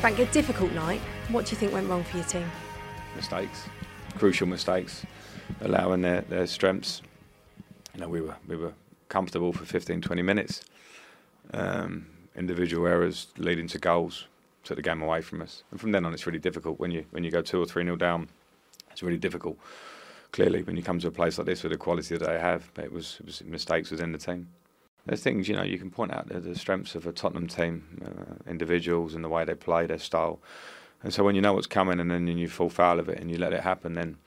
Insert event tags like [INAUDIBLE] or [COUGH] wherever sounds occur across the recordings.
Frank, a difficult night. What do you think went wrong for your team? mistakes, crucial mistakes, allowing their, their strengths. You know, we were we were comfortable for 15, 20 minutes. Um, individual errors leading to goals took the game away from us, and from then on, it's really difficult when you when you go two or three nil down. It's really difficult. Clearly, when you come to a place like this with the quality that they have, it was it was mistakes within the team. There's things you know you can point out the, the strengths of a Tottenham team, uh, individuals and the way they play, their style. And so when you know what's coming and then you fall foul of it and you let it happen, then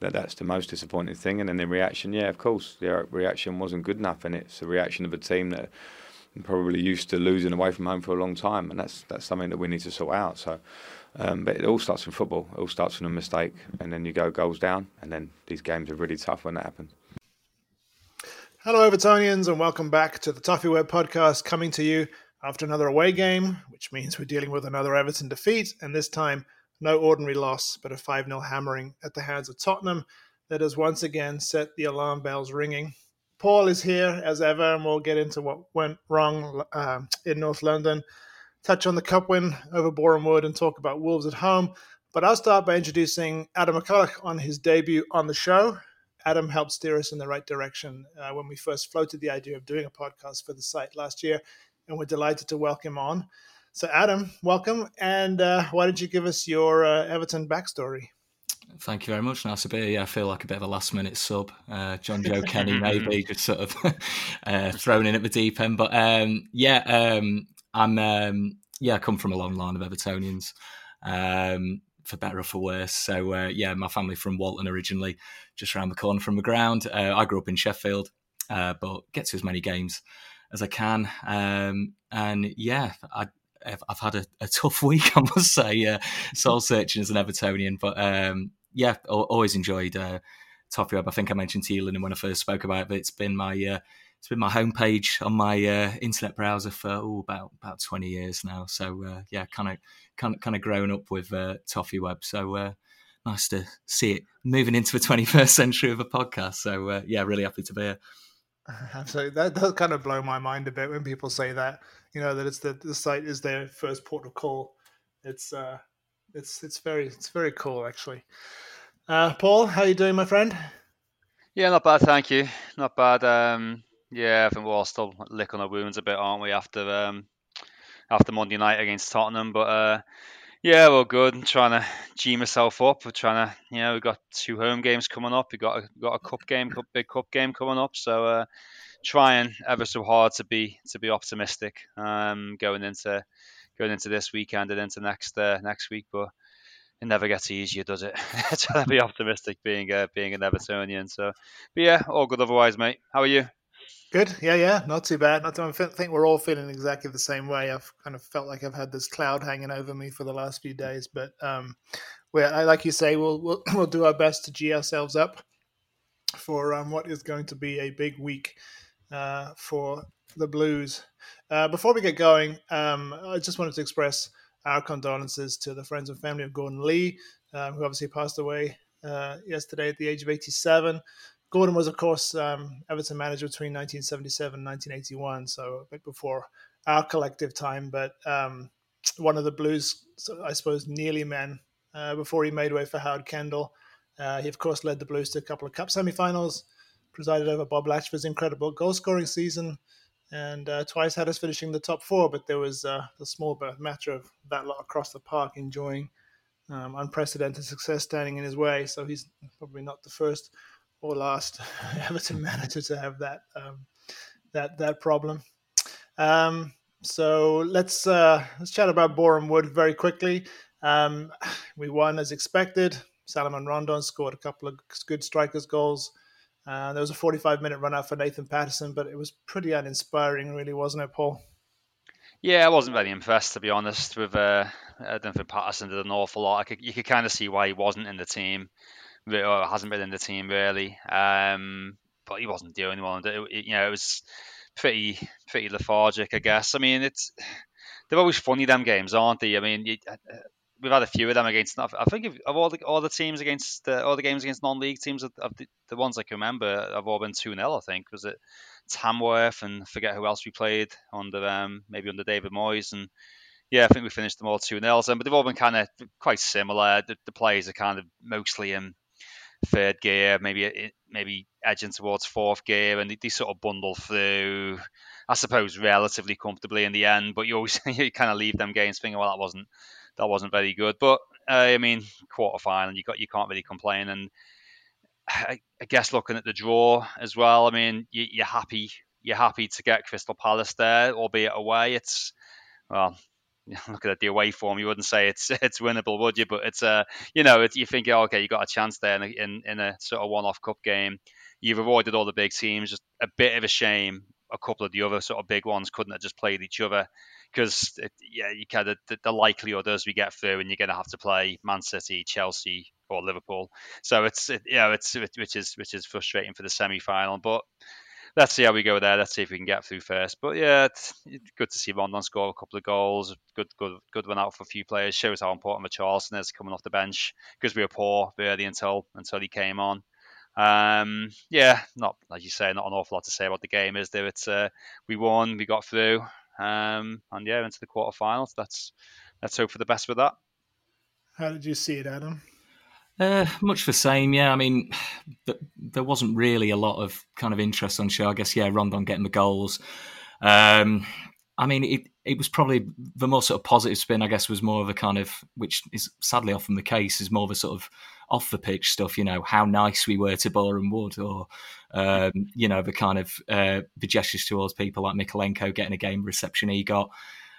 that that's the most disappointing thing. And then the reaction, yeah, of course, the reaction wasn't good enough, and it's a reaction of a team that probably used to losing away from home for a long time, and that's that's something that we need to sort out. So, um, but it all starts from football. It all starts from a mistake, and then you go goals down, and then these games are really tough when that happens. Hello, Evertonians, and welcome back to the ToffeeWeb podcast, coming to you after another away game, which means we're dealing with another Everton defeat, and this time no ordinary loss, but a 5 0 hammering at the hands of Tottenham that has once again set the alarm bells ringing. Paul is here as ever, and we'll get into what went wrong uh, in North London, touch on the cup win over Boreham Wood, and talk about Wolves at home. But I'll start by introducing Adam McCulloch on his debut on the show. Adam helped steer us in the right direction uh, when we first floated the idea of doing a podcast for the site last year, and we're delighted to welcome him on. So, Adam, welcome, and uh, why don't you give us your uh, Everton backstory? Thank you very much, Nice to be here. Yeah, I feel like a bit of a last minute sub. Uh, John Joe [LAUGHS] Kenny, maybe, just sort of [LAUGHS] uh, thrown in at the deep end. But um, yeah, um, I'm um, yeah, I come from a long line of Evertonians. For better or for worse. So uh, yeah, my family from Walton originally, just around the corner from the ground. Uh, I grew up in Sheffield, uh, but get to as many games as I can. Um, and yeah, I, have had a, a, tough [LAUGHS] week, I must say, uh, soul searching as an Evertonian. But um, yeah, always enjoyed uh, ToffeeWeb. I think I mentioned to you, Lyndon, when I first spoke about it. But it's been my uh, it's been my homepage on my uh, internet browser for oh, about about twenty years now. So uh, yeah, kind of kind of kind of grown up with uh, ToffeeWeb. So uh, nice to see it moving into the twenty first [LAUGHS] century of a podcast. So uh, yeah, really happy to be here. [LAUGHS] Absolutely, that does kind of blow my mind a bit when people say that. You know that it's the the site is their first port of call. It's uh, it's it's very it's very cool actually. Uh, Paul, how you doing, my friend? Yeah, not bad, thank you. Not bad. Um, yeah, I think we're all still licking our wounds a bit, aren't we? After um, after Monday night against Tottenham, but uh, yeah, we're good. I'm trying to g myself up. We're trying to, you know, we've got two home games coming up. We got a, got a cup game, cup, big cup game coming up. So uh, trying ever so hard to be to be optimistic um, going into going into this weekend and into next uh, next week. But it never gets easier, does it? [LAUGHS] trying to be optimistic, being uh, being an Evertonian. So, but yeah, all good otherwise, mate. How are you? Good. Yeah, yeah. Not too bad. Not too, I think we're all feeling exactly the same way. I've kind of felt like I've had this cloud hanging over me for the last few days, but um, we like you say, we'll, we'll [CLEARS THROAT] we'll do our best to g ourselves up. for um, what is going to be a big week uh, for the Blues. Uh, before we get going, um, I just wanted to express our condolences to the friends and family of Gordon Lee, um, who obviously passed away uh, yesterday at the age of 87. Gordon was, of course, um, Everton manager between 1977 and 1981, so a bit before our collective time, but um, one of the Blues, I suppose, nearly men uh, before he made way for Howard Kendall. Uh, he, of course, led the Blues to a couple of Cup semi-finals, presided over Bob Latchford's incredible goal-scoring season, and uh, twice had us finishing the top four. But there was uh, the small matter of that lot across the park enjoying um, unprecedented success standing in his way. So he's probably not the first or last [LAUGHS] Everton manager to have that um, that that problem. Um, so let's uh, let's chat about Boreham Wood very quickly. Um, [SIGHS] we won as expected. Salomon Rondon scored a couple of good strikers' goals. Uh, there was a 45 minute run out for Nathan Patterson, but it was pretty uninspiring, really, wasn't it, Paul? Yeah, I wasn't very impressed, to be honest, with uh, think Patterson did an awful lot. Could, you could kind of see why he wasn't in the team or hasn't been in the team really. Um, but he wasn't the only one. It, it, you know, it was pretty pretty lethargic, I guess. I mean, it's they're always funny them games, aren't they? I mean, you, uh, we've had a few of them against. I think of, of all the all the teams against uh, all the games against non-league teams, of, of the, the, ones I can remember have all been two 0 I think was it Tamworth and forget who else we played under um, maybe under David Moyes and yeah, I think we finished them all two 0 But they've all been kind of quite similar. The, the players are kind of mostly in third gear, maybe maybe edging towards fourth gear, and they, they, sort of bundle through. I suppose relatively comfortably in the end, but you always [LAUGHS] you kind of leave them games thinking, well, that wasn't that wasn't very good. But uh, I mean, quarter final, you got you can't really complain. And [SIGHS] I, I, guess looking at the draw as well, I mean, you, you're happy you're happy to get Crystal Palace there, albeit away. It's well, [LAUGHS] looking at the away form, you wouldn't say it's [LAUGHS] it's winnable, would you? But it's a uh, you know it's, you think okay, you got a chance there in a, in, in a sort of one-off cup game. You've avoided all the big teams. Just a bit of a shame. A couple of the other sort of big ones couldn't have just played each other because yeah, you kind of the, the likelihood as we get through, and you're going to have to play Man City, Chelsea, or Liverpool. So it's it, you know it's which is which is frustrating for the semi-final, but let's see how we go there. Let's see if we can get through first. But yeah, good to see Rondon score a couple of goals. Good, good, good run out for a few players. Shows how important Richarlison is coming off the bench because we were poor really until until he came on. Um, yeah, not as you say, not an awful lot to say about the game, is there? It's uh, we won, we got through, um, and yeah, into the quarterfinals. Let's let's hope for the best with that. How did you see it, Adam? Uh, much the same, yeah. I mean, [SIGHS] th- there wasn't really a lot of kind of interest on show. I guess, yeah, Rondon getting the goals. Um, I mean, it it was probably the more sort of positive spin. I guess was more of a kind of, which is sadly often the case, is more of a sort of off the pitch stuff. You know, how nice we were to Boreham Wood, or um, you know, the kind of uh, the gestures towards people like Mykolenko getting a game reception he got.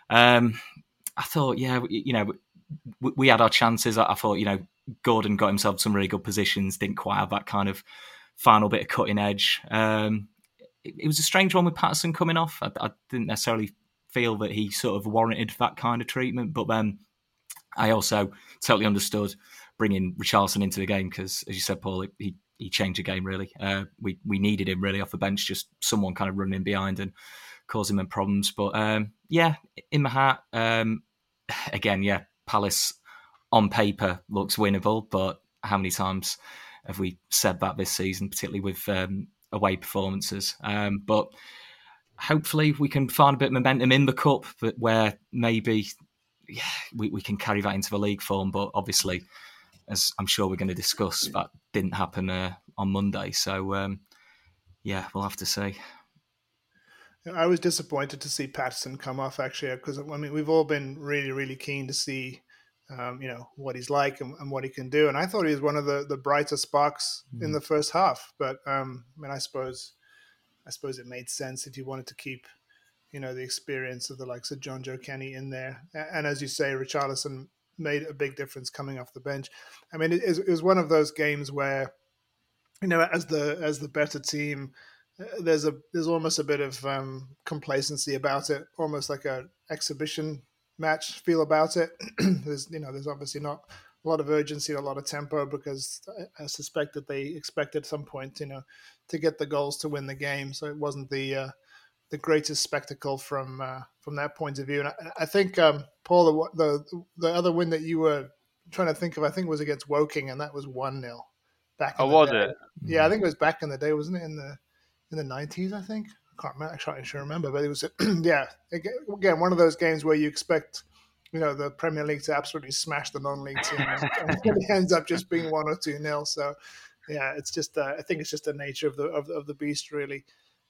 Um, I thought, yeah, you know, we, we had our chances. I, I thought, you know, Gordon got himself some really good positions, didn't quite have that kind of final bit of cutting edge. Um, it, it, was a strange one with Patterson coming off. I, I, didn't necessarily feel that he sort of warranted that kind of treatment, but then I also totally understood bringing Richarlison into the game because, as you said, Paul, he he changed the game really. Uh, we we needed him really off the bench, just someone kind of running behind and causing them problems. But um, yeah, in my heart, um, [SIGHS] again, yeah, Palace on paper looks winnable, but how many times have we said that this season, particularly with um, away performances? Um, but hopefully we can find a bit of momentum in the cup, but where maybe yeah, we, we can carry that into the league form. But obviously, as I'm sure we're going to discuss, that didn't happen uh, on Monday. So um, yeah, we'll have to see. I was disappointed to see Patterson come off actually because I mean we've all been really really keen to see um, you know what he's like and, and, what he can do. And I thought he was one of the the brighter sparks mm. in the first half. But um, I mean, I suppose I suppose it made sense if you wanted to keep you know the experience of the likes of Jonjoe Kenny in there. And as you say, Richarlison made a big difference coming off the bench. I mean, it, it was one of those games where you know as the as the better team. Uh, there's a there's almost a bit of um, complacency about it, almost like a exhibition match feel about it. [CLEARS THROAT] there's you know there's obviously not a lot of urgency, a lot of tempo, because I, suspect that they expect at some point, you know, to get the goals to win the game. So it wasn't the uh, the greatest spectacle from uh, from that point of view. And I, I think um, Paul, the, the the other win that you were trying to think of, I think was against Woking, and that was one 0 back. oh, was day. it? Yeah, I think it was back in the day, wasn't it? In the in the nineties, I think. I can't remember. I can't remember, but it was [CLEARS THROAT] yeah. Again, one of those games where you expect you know the Premier League to absolutely smash the non-league team, [LAUGHS] and it ends up just being one or two nil. So yeah, it's just uh, I think it's just the nature of the of, of the beast really.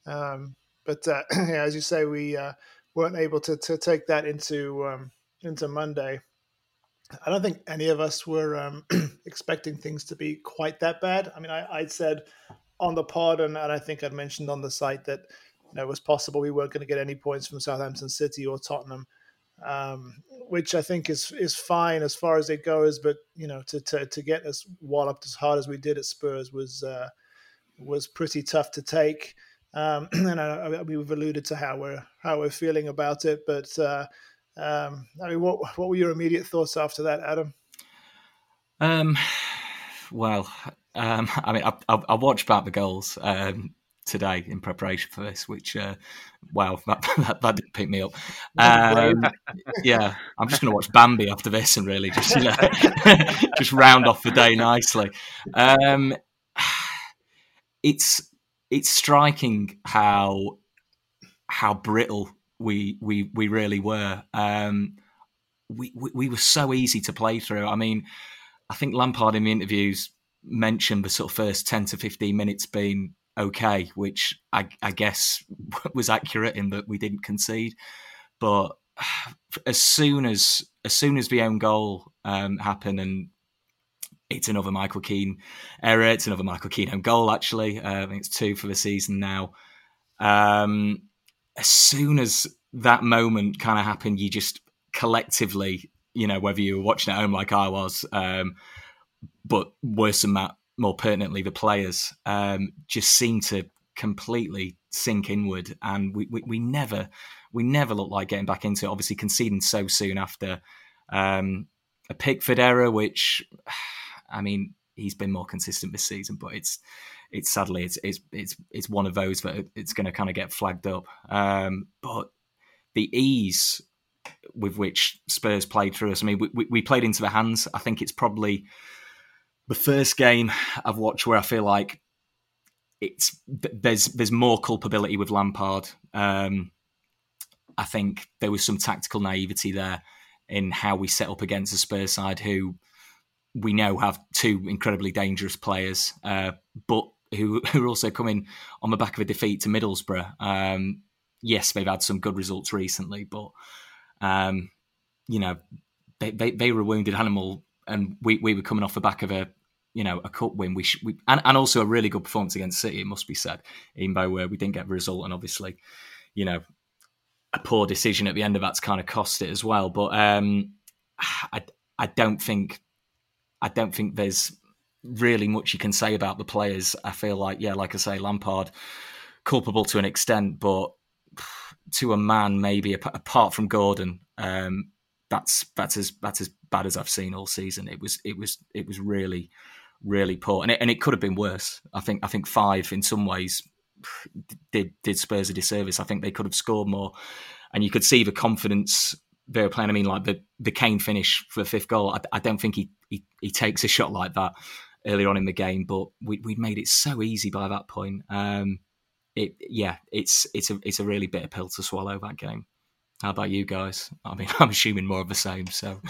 Um, but uh, [CLEARS THROAT] yeah, as you say, we uh, weren't able to to take that into um, into Monday. I don't think any of us were um, [CLEARS THROAT] expecting things to be quite that bad. I mean, I, I'd said on the pod, and, and I think I'd mentioned on the site that know, it was possible we weren't going to get any points from Southampton City or Tottenham, um, which I think is is fine as far as it goes. But you know, to to, to get us walloped as hard as we did at Spurs was uh, was pretty tough to take. Um, [CLEARS THROAT] and I, I, we've alluded to how we're how we're feeling about it, but uh, um, I mean, what what were your immediate thoughts after that, Adam? Um, [SIGHS] well, um, [LAUGHS] I mean, I, I, I, watched back the goals um, today in preparation for this, which, uh, wow, [LAUGHS] that, that, that, didn't pick me up. Um, yeah, I'm just going to watch Bambi after this and really just [LAUGHS] just round off the day nicely. Um, it's it's striking how how brittle we we we really were. Um, we, we, we were so easy to play through. I mean, I think Lampard in the interviews mentioned the sort of first ten to fifteen minutes being okay, which I, I guess [LAUGHS] was accurate in that we didn't concede. But [SIGHS] as soon as as soon as the own goal um, happened and it's another Michael Keane error. It's another Michael Keane own goal. Actually, uh, I think it's two for the season now. Um, as soon as that moment kind of happened, you just collectively, you know, whether you were watching at home like I was, um, but worse than that, more pertinently, the players um, just seem to completely sink inward, and we, we, we never we never looked like getting back into it. Obviously, conceding so soon after um, a Pickford error, which [SIGHS] I mean, he's been more consistent this season, but it's it's sadly it's it's it's, it's one of those that it's going to kind of get flagged up. Um, but the ease with which Spurs played through us, I mean, we, we played into the hands. I think it's probably the first game I've watched where I feel like it's there's there's more culpability with Lampard. Um, I think there was some tactical naivety there in how we set up against the Spurs side, who we know have two incredibly dangerous players, uh, but who, who [LAUGHS] are also coming on the back of a defeat to Middlesbrough. Um, yes, they've had some good results recently, but um, you know they, they, they were a wounded animal, and we, we were coming off the back of a you know a cup win. We, sh- we and, and also a really good performance against City. It must be said, even though where we didn't get the result, and obviously, you know, a poor decision at the end of that's kind of cost it as well. But um, I I don't think I don't think there's really much you can say about the players. I feel like, yeah, like I say, Lampard culpable to an extent, but to a man, maybe apart from Gordon, um, that's that's as that's as bad as I've seen all season. It was it was it was really really poor, and it, and it could have been worse. I think I think five in some ways did did Spurs a disservice. I think they could have scored more, and you could see the confidence they were playing. I mean, like the the Kane finish for the fifth goal. I, I don't think he, he, he takes a shot like that earlier on in the game, but we we made it so easy by that point. Um, it yeah, it's it's a it's a really bitter pill to swallow that game. How about you guys? I mean, [LAUGHS] I'm assuming more of the same. So. [LAUGHS]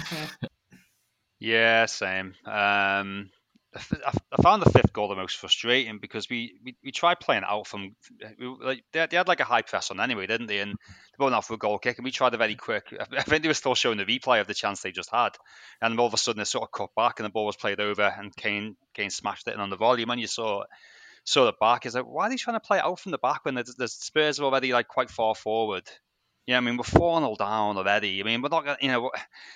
yeah, same. Um, I found the fifth goal the most frustrating because we, we, we tried playing out from we, like they, they had like a high press on anyway, didn't they? And they went out for a goal kick, and we tried a very quick. I think they were still showing the replay of the chance they just had, and all of a sudden they sort of cut back, and the ball was played over, and Kane Kane smashed it in on the volume, and you saw saw the back. Is like why are they trying to play out from the back when the, the Spurs are already like quite far forward? Yeah, I mean, we're 4 0 down already. I mean, we're not, going to, you know,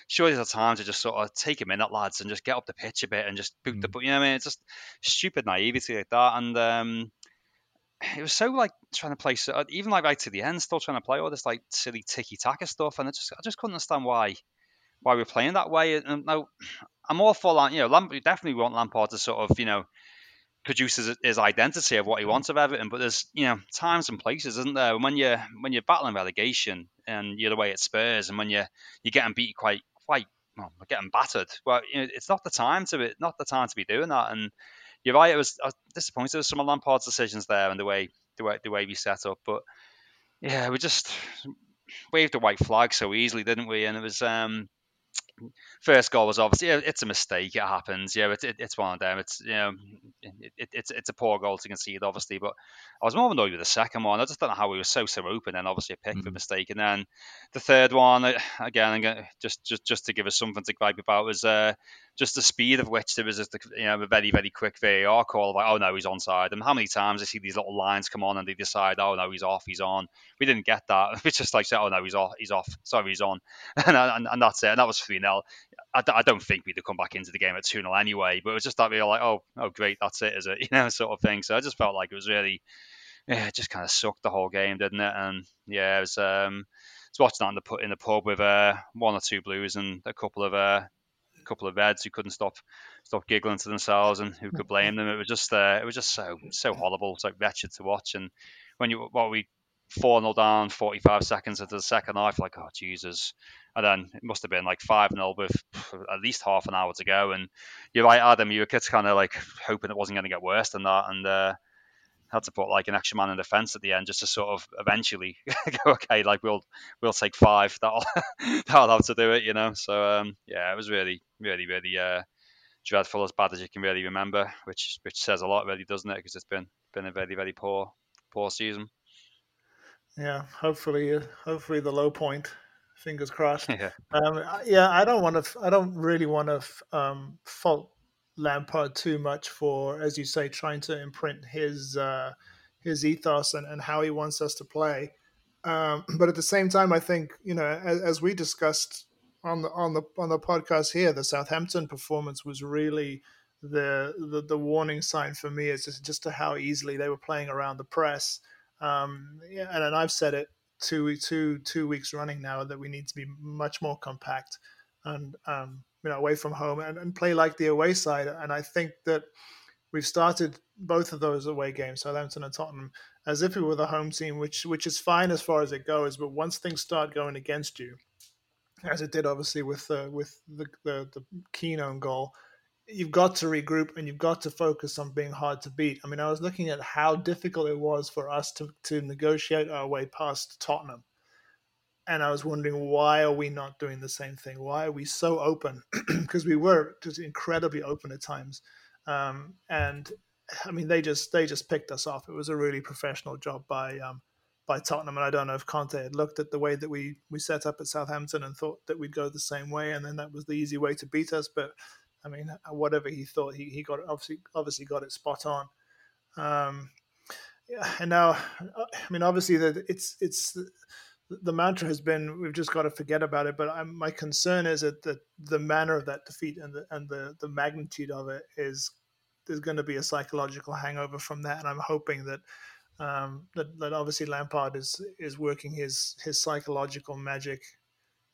surely there's a time to just sort of take a minute, lads, and just get up the pitch a bit and just boot mm. the, you know, I mean, it's just stupid naivety like that. And um, it was so like trying to play, so, even like right to the end, still trying to play all this like silly ticky tacky stuff. And I just, I just couldn't understand why, why we're playing that way. And now I'm all for like you know, Lamp- we definitely want Lampard to sort of you know produce his, identity of what he wants of Everton. But there's you know times and places, isn't there? When you're when you're battling relegation and you're the way at Spurs, and when you're you're getting beat quite quite well, getting battered. Well, you know, it's not the time to be not the time to be doing that. And you're right. It was I was disappointed with some of Lampard's decisions there and the way the way the way we set up. But yeah, we just waved a white flag so easily, didn't we? And it was um, first goal was obviously it's a mistake. It happens. Yeah, it, it, it's one of them. It's you know, it, it's it's a poor goal to concede, obviously. But I was more annoyed with the second one. I just don't know how we were so so open, and obviously a pick mm-hmm. mistake. And then the third one, uh, again, just just just to give us something to gripe about was uh, just the speed of which there was just a, you know a very very quick VAR call like oh no he's onside and how many times I see these little lines come on and they decide oh no he's off he's on. We didn't get that. [LAUGHS] It's just like oh no he's off he's off sorry he's on. [LAUGHS] And, and, and that's it. And that was 3 0 I, I, don't think we'd have come back into the game at 2 0 anyway but it was just that we were like oh oh great that's it is it? [LAUGHS] You know sort of thing. So I just felt like it was really yeah it just kind of sucked the whole game didn't it? And yeah it was um was watching that in the, in the pub with uh, one or two blues and a couple of uh, couple of Reds who couldn't stop stop giggling to themselves, and who could blame them? It was just uh, it was just so so horrible, so wretched to watch. And when you what we four 0 down, forty five seconds into the second half, like oh Jesus, and then it must have been like five 0 with at least half an hour to go. And you're right, Adam, you were kind of like hoping it wasn't going to get worse than that, and. Uh, had to put like an extra man in defence at the end just to sort of eventually [LAUGHS] go okay like we'll we'll take five. That'll [LAUGHS] that'll have to do it you know? So um, yeah it was really really really uh, dreadful as bad as you can really remember which which says a lot really doesn't it? Because it's been been a very very poor poor season. Yeah hopefully hopefully the low point fingers crossed. [LAUGHS] Yeah. Um, yeah I don't want to I don't really want to um, fault Lampard too much for, as you say, trying to imprint his uh, his ethos and, and how he wants us to play. Um, [CLEARS THROAT] but at the same time, I think you know, as, as, we discussed on the on the on the podcast here, the Southampton performance was really the the, the warning sign for me is just just to how easily they were playing around the press. Um, and, and I've said it two two two weeks running now that we need to be much more compact and um, you know away from home and, and play like the away side. And I think that we've started both of those away games, Southampton and Tottenham, as if we were the home team, which which is fine as far as it goes. But once things start going against you, as it did obviously with uh, with the the, the Keane own goal, you've got to regroup and you've got to focus on being hard to beat. I mean, I was looking at how difficult it was for us to to negotiate our way past Tottenham and I was wondering why are we not doing the same thing? Why are we so open? [CLEARS THROAT] Because we were just incredibly open at times, um, and I mean they just they just picked us off. It was a really professional job by um, by Tottenham, and I don't know if Conte had looked at the way that we we set up at Southampton and thought that we'd go the same way, and then that was the easy way to beat us. But I mean, whatever he thought, he, he got it, obviously obviously got it spot on. Um, yeah, and now, I mean, obviously that it's it's the mantra has been we've just got to forget about it. But I'm, my concern is that the, the manner of that defeat and the and the, the magnitude of it is there's going to be a psychological hangover from that, and I'm hoping that um, that, that obviously Lampard is is working his his psychological magic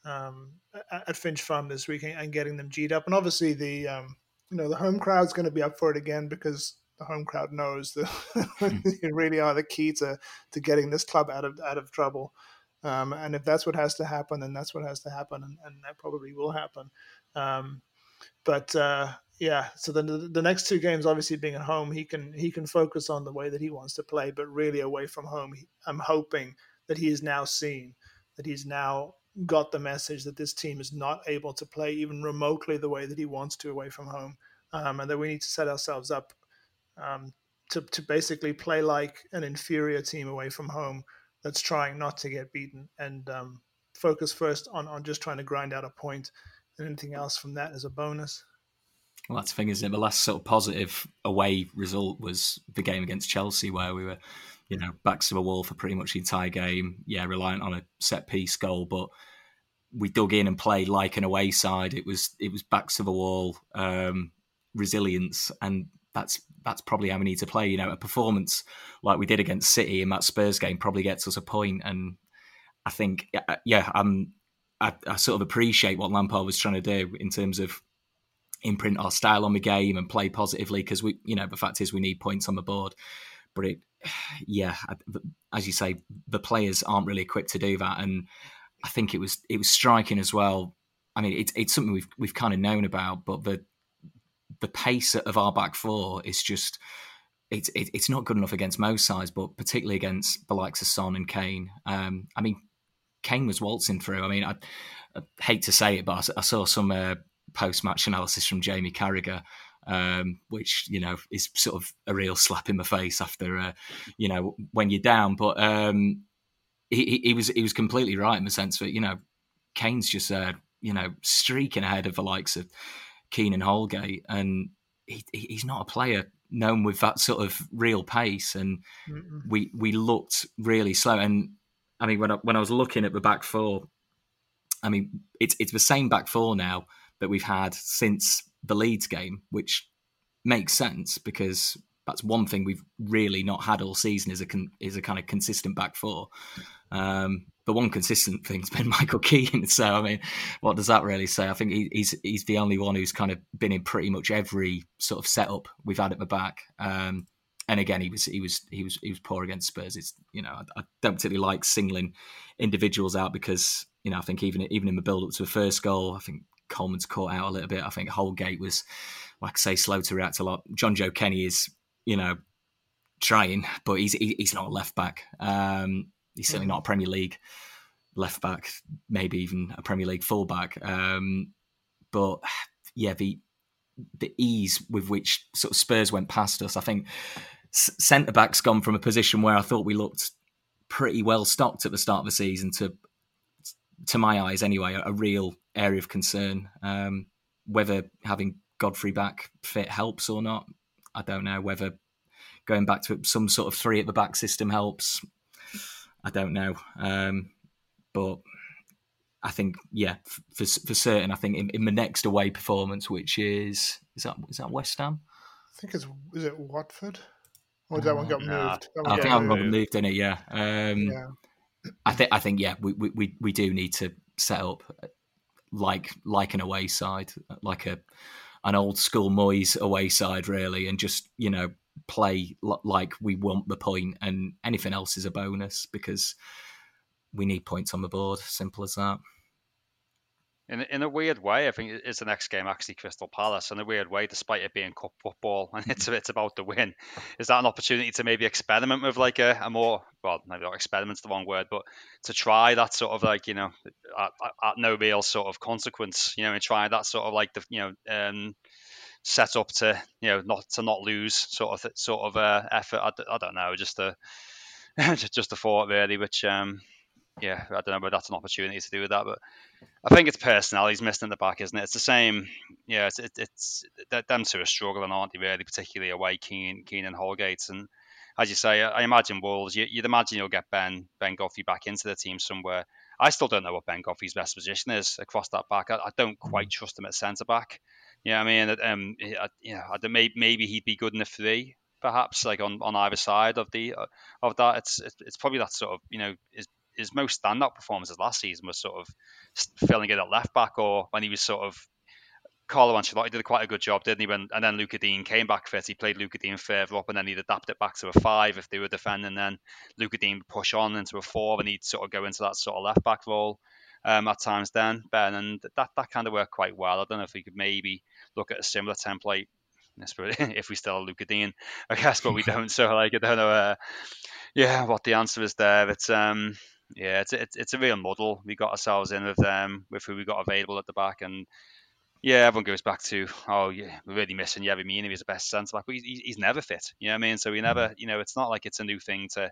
um, at Finch Farm this week and getting them G'd up, and obviously the um, you know the home crowd's going to be up for it again because the home crowd knows that [LAUGHS] hmm. they really are the key to to getting this club out of out of trouble. Um, and if that's what has to happen, then that's what has to happen, and, and that probably will happen. Um, but uh, yeah, so the, the, next two games, obviously being at home, he can he can focus on the way that he wants to play, but really away from home, I'm hoping that he is now seen that he's now got the message that this team is not able to play even remotely the way that he wants to away from home, um, and that we need to set ourselves up um, to to basically play like an inferior team away from home that's trying not to get beaten and um, focus first on, on just trying to grind out a point and anything else from that is a bonus. Well, that's the thing, isn't it? The last sort of positive away result was the game against Chelsea, where we were, you know, backs to the wall for pretty much the entire game. Yeah, reliant on a set piece goal, but we dug in and played like an away side. It was it was backs to the wall, um, resilience, and that's that's probably how we need to play. You know, a performance like we did against City in that Spurs game probably gets us a point. and I think yeah, uh, I'm I, I, sort of appreciate what Lampard was trying to do in terms of imprint our style on the game and play positively because we, you know, the fact is we need points on the board. But it, [SIGHS] yeah, as you say, the players aren't really equipped to do that, and I think it was it was striking as well. I mean, it's it's something we've we've kind of known about, but the the pace of our back four is just it's it, it's not good enough against most sides, but particularly against the likes of Son and Kane. Um, I mean, Kane was waltzing through. I mean, I, I hate to say it, but I, I saw some uh, post match analysis from Jamie Carragher. Um, which you know is sort of a real slap in the face after uh, you know when you're down. But um, he, he, was he was completely right in the sense that you know Kane's just uh, you know streaking ahead of the likes of Keane and Holgate, and he, he's not a player known with that sort of real pace, and Mm-mm. we we looked really slow. And I mean, when I, when I was looking at the back four, I mean, it's it's the same back four now that we've had since the Leeds game, which makes sense because that's one thing we've really not had all season is a con, is a kind of consistent back four. Um, the one consistent thing's been [LAUGHS] Michael Keane. So I mean, what does that really say? I think he, he's he's the only one who's kind of been in pretty much every sort of setup we've had at the back. Um, and again, he was he was he was he was poor against Spurs. It's you know I, I, don't particularly like singling individuals out because you know I think even even in the build up to the first goal, I think Coleman's caught out a little bit. I think Holgate was like I say slow to react a lot. Jonjoe Kenny is you know trying, but he's he, he's not a left back. Um, He's certainly not a Premier League left back, maybe even a Premier League fullback. Um, but yeah, the the ease with which sort of Spurs went past us, I think centre back's gone from a position where I thought we looked pretty well stocked at the start of the season to, to my eyes anyway, a, a real area of concern. Um, whether having Godfrey back fit helps or not, I don't know. Whether going back to some sort of three at the back system helps, I don't know. Um, but I think, yeah, for, for certain, I think in, in the next away performance, which is is that is that West Ham? I think it's is it Watford? Or that one got moved? One I think that one got moved in it. Yeah. Um, yeah. I think I think yeah, we, we we do need to set up like like an away side, like a an old school Moyes away side, really, and just you know play like we want the point, and anything else is a bonus because we need points on the board. Simple as that. In in a weird way, I think it's the next game actually Crystal Palace. In a weird way, despite it being cup football and it's it's about the win, is that an opportunity to maybe experiment with like a, a more well maybe not experiment's the wrong word, but to try that sort of like you know at, at no real sort of consequence, you know, and try that sort of like the you know um, set up to you know not to not lose sort of sort of uh, effort. I, I don't know, just a [LAUGHS] just a thought really, which um, yeah, I don't know, but that's an opportunity to do with that. But I think it's personalities missing in the back, isn't it? It's the same. Yeah, it's it, it's them two are struggling, aren't they? Really, particularly away Keane, Keane and Holgate, and as you say, I imagine Wolves. You, would imagine you'll get Ben Ben Godfrey back into the team somewhere. I still don't know what Ben Godfrey's best position is across that back. I, I don't quite trust him at centre back. Yeah, I mean, um, you know, maybe he'd be good in the three, perhaps, like on, on either side of the uh, of that. It's, it's, probably that sort of you know his his most standout performances last season was sort of filling it at left back, or when he was sort of Carlo Ancelotti did quite a good job, didn't he? When, and then Lucas Digne came back fit. He played Lucas Digne further up, and then he'd adapt it back to a five if they were defending. Then Lucas Digne push on into a four, and he'd sort of go into that sort of left back role um, at times. Then Ben, and that that kind of worked quite well. I don't know if we could maybe look at a similar template [LAUGHS] if we still have Lucas Digne, I guess, but we [LAUGHS] don't. So like, I don't know. Uh, yeah, what the answer is there. It's um, yeah, it's it's, it's a real muddle we got ourselves in with them, with who we got available at the back, and yeah, everyone goes back to oh yeah, we're really missing Yerry Mina. He's the best centre back, but he's, he's never fit. You know what I mean? So we never, you know, it's not like it's a new thing to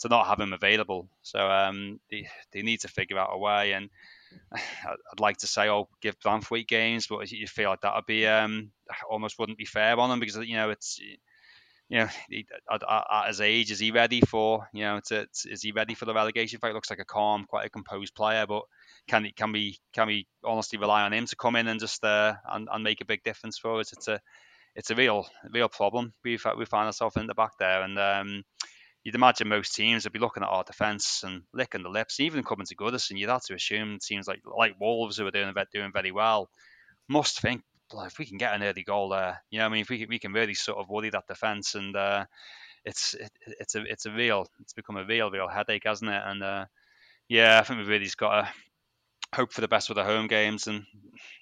to not have him available. So um, they they need to figure out a way and [SIGHS] I'd like to say, oh, give Branthwaite games, but you feel like that would be um, almost wouldn't be fair on him because you know it's you know at, at, his age, is he ready for you know to, is he ready for the relegation fight? Looks like a calm, quite a composed player, but can he can we can we honestly rely on him to come in and just uh, and, and make a big difference for us? It's a it's a real real problem we we find ourselves in the back there, and um, you'd imagine most teams would be looking at our defence and licking the lips. Even coming to Goodison, you'd have to assume teams like like Wolves who are doing doing very well must think if we can get an early goal there, you know, I mean, if we can, we can really sort of worry that defence, and uh, it's it, it's a it's a real it's become a real real headache, hasn't it? And uh, yeah, I think we've really just got to hope for the best for the home games. And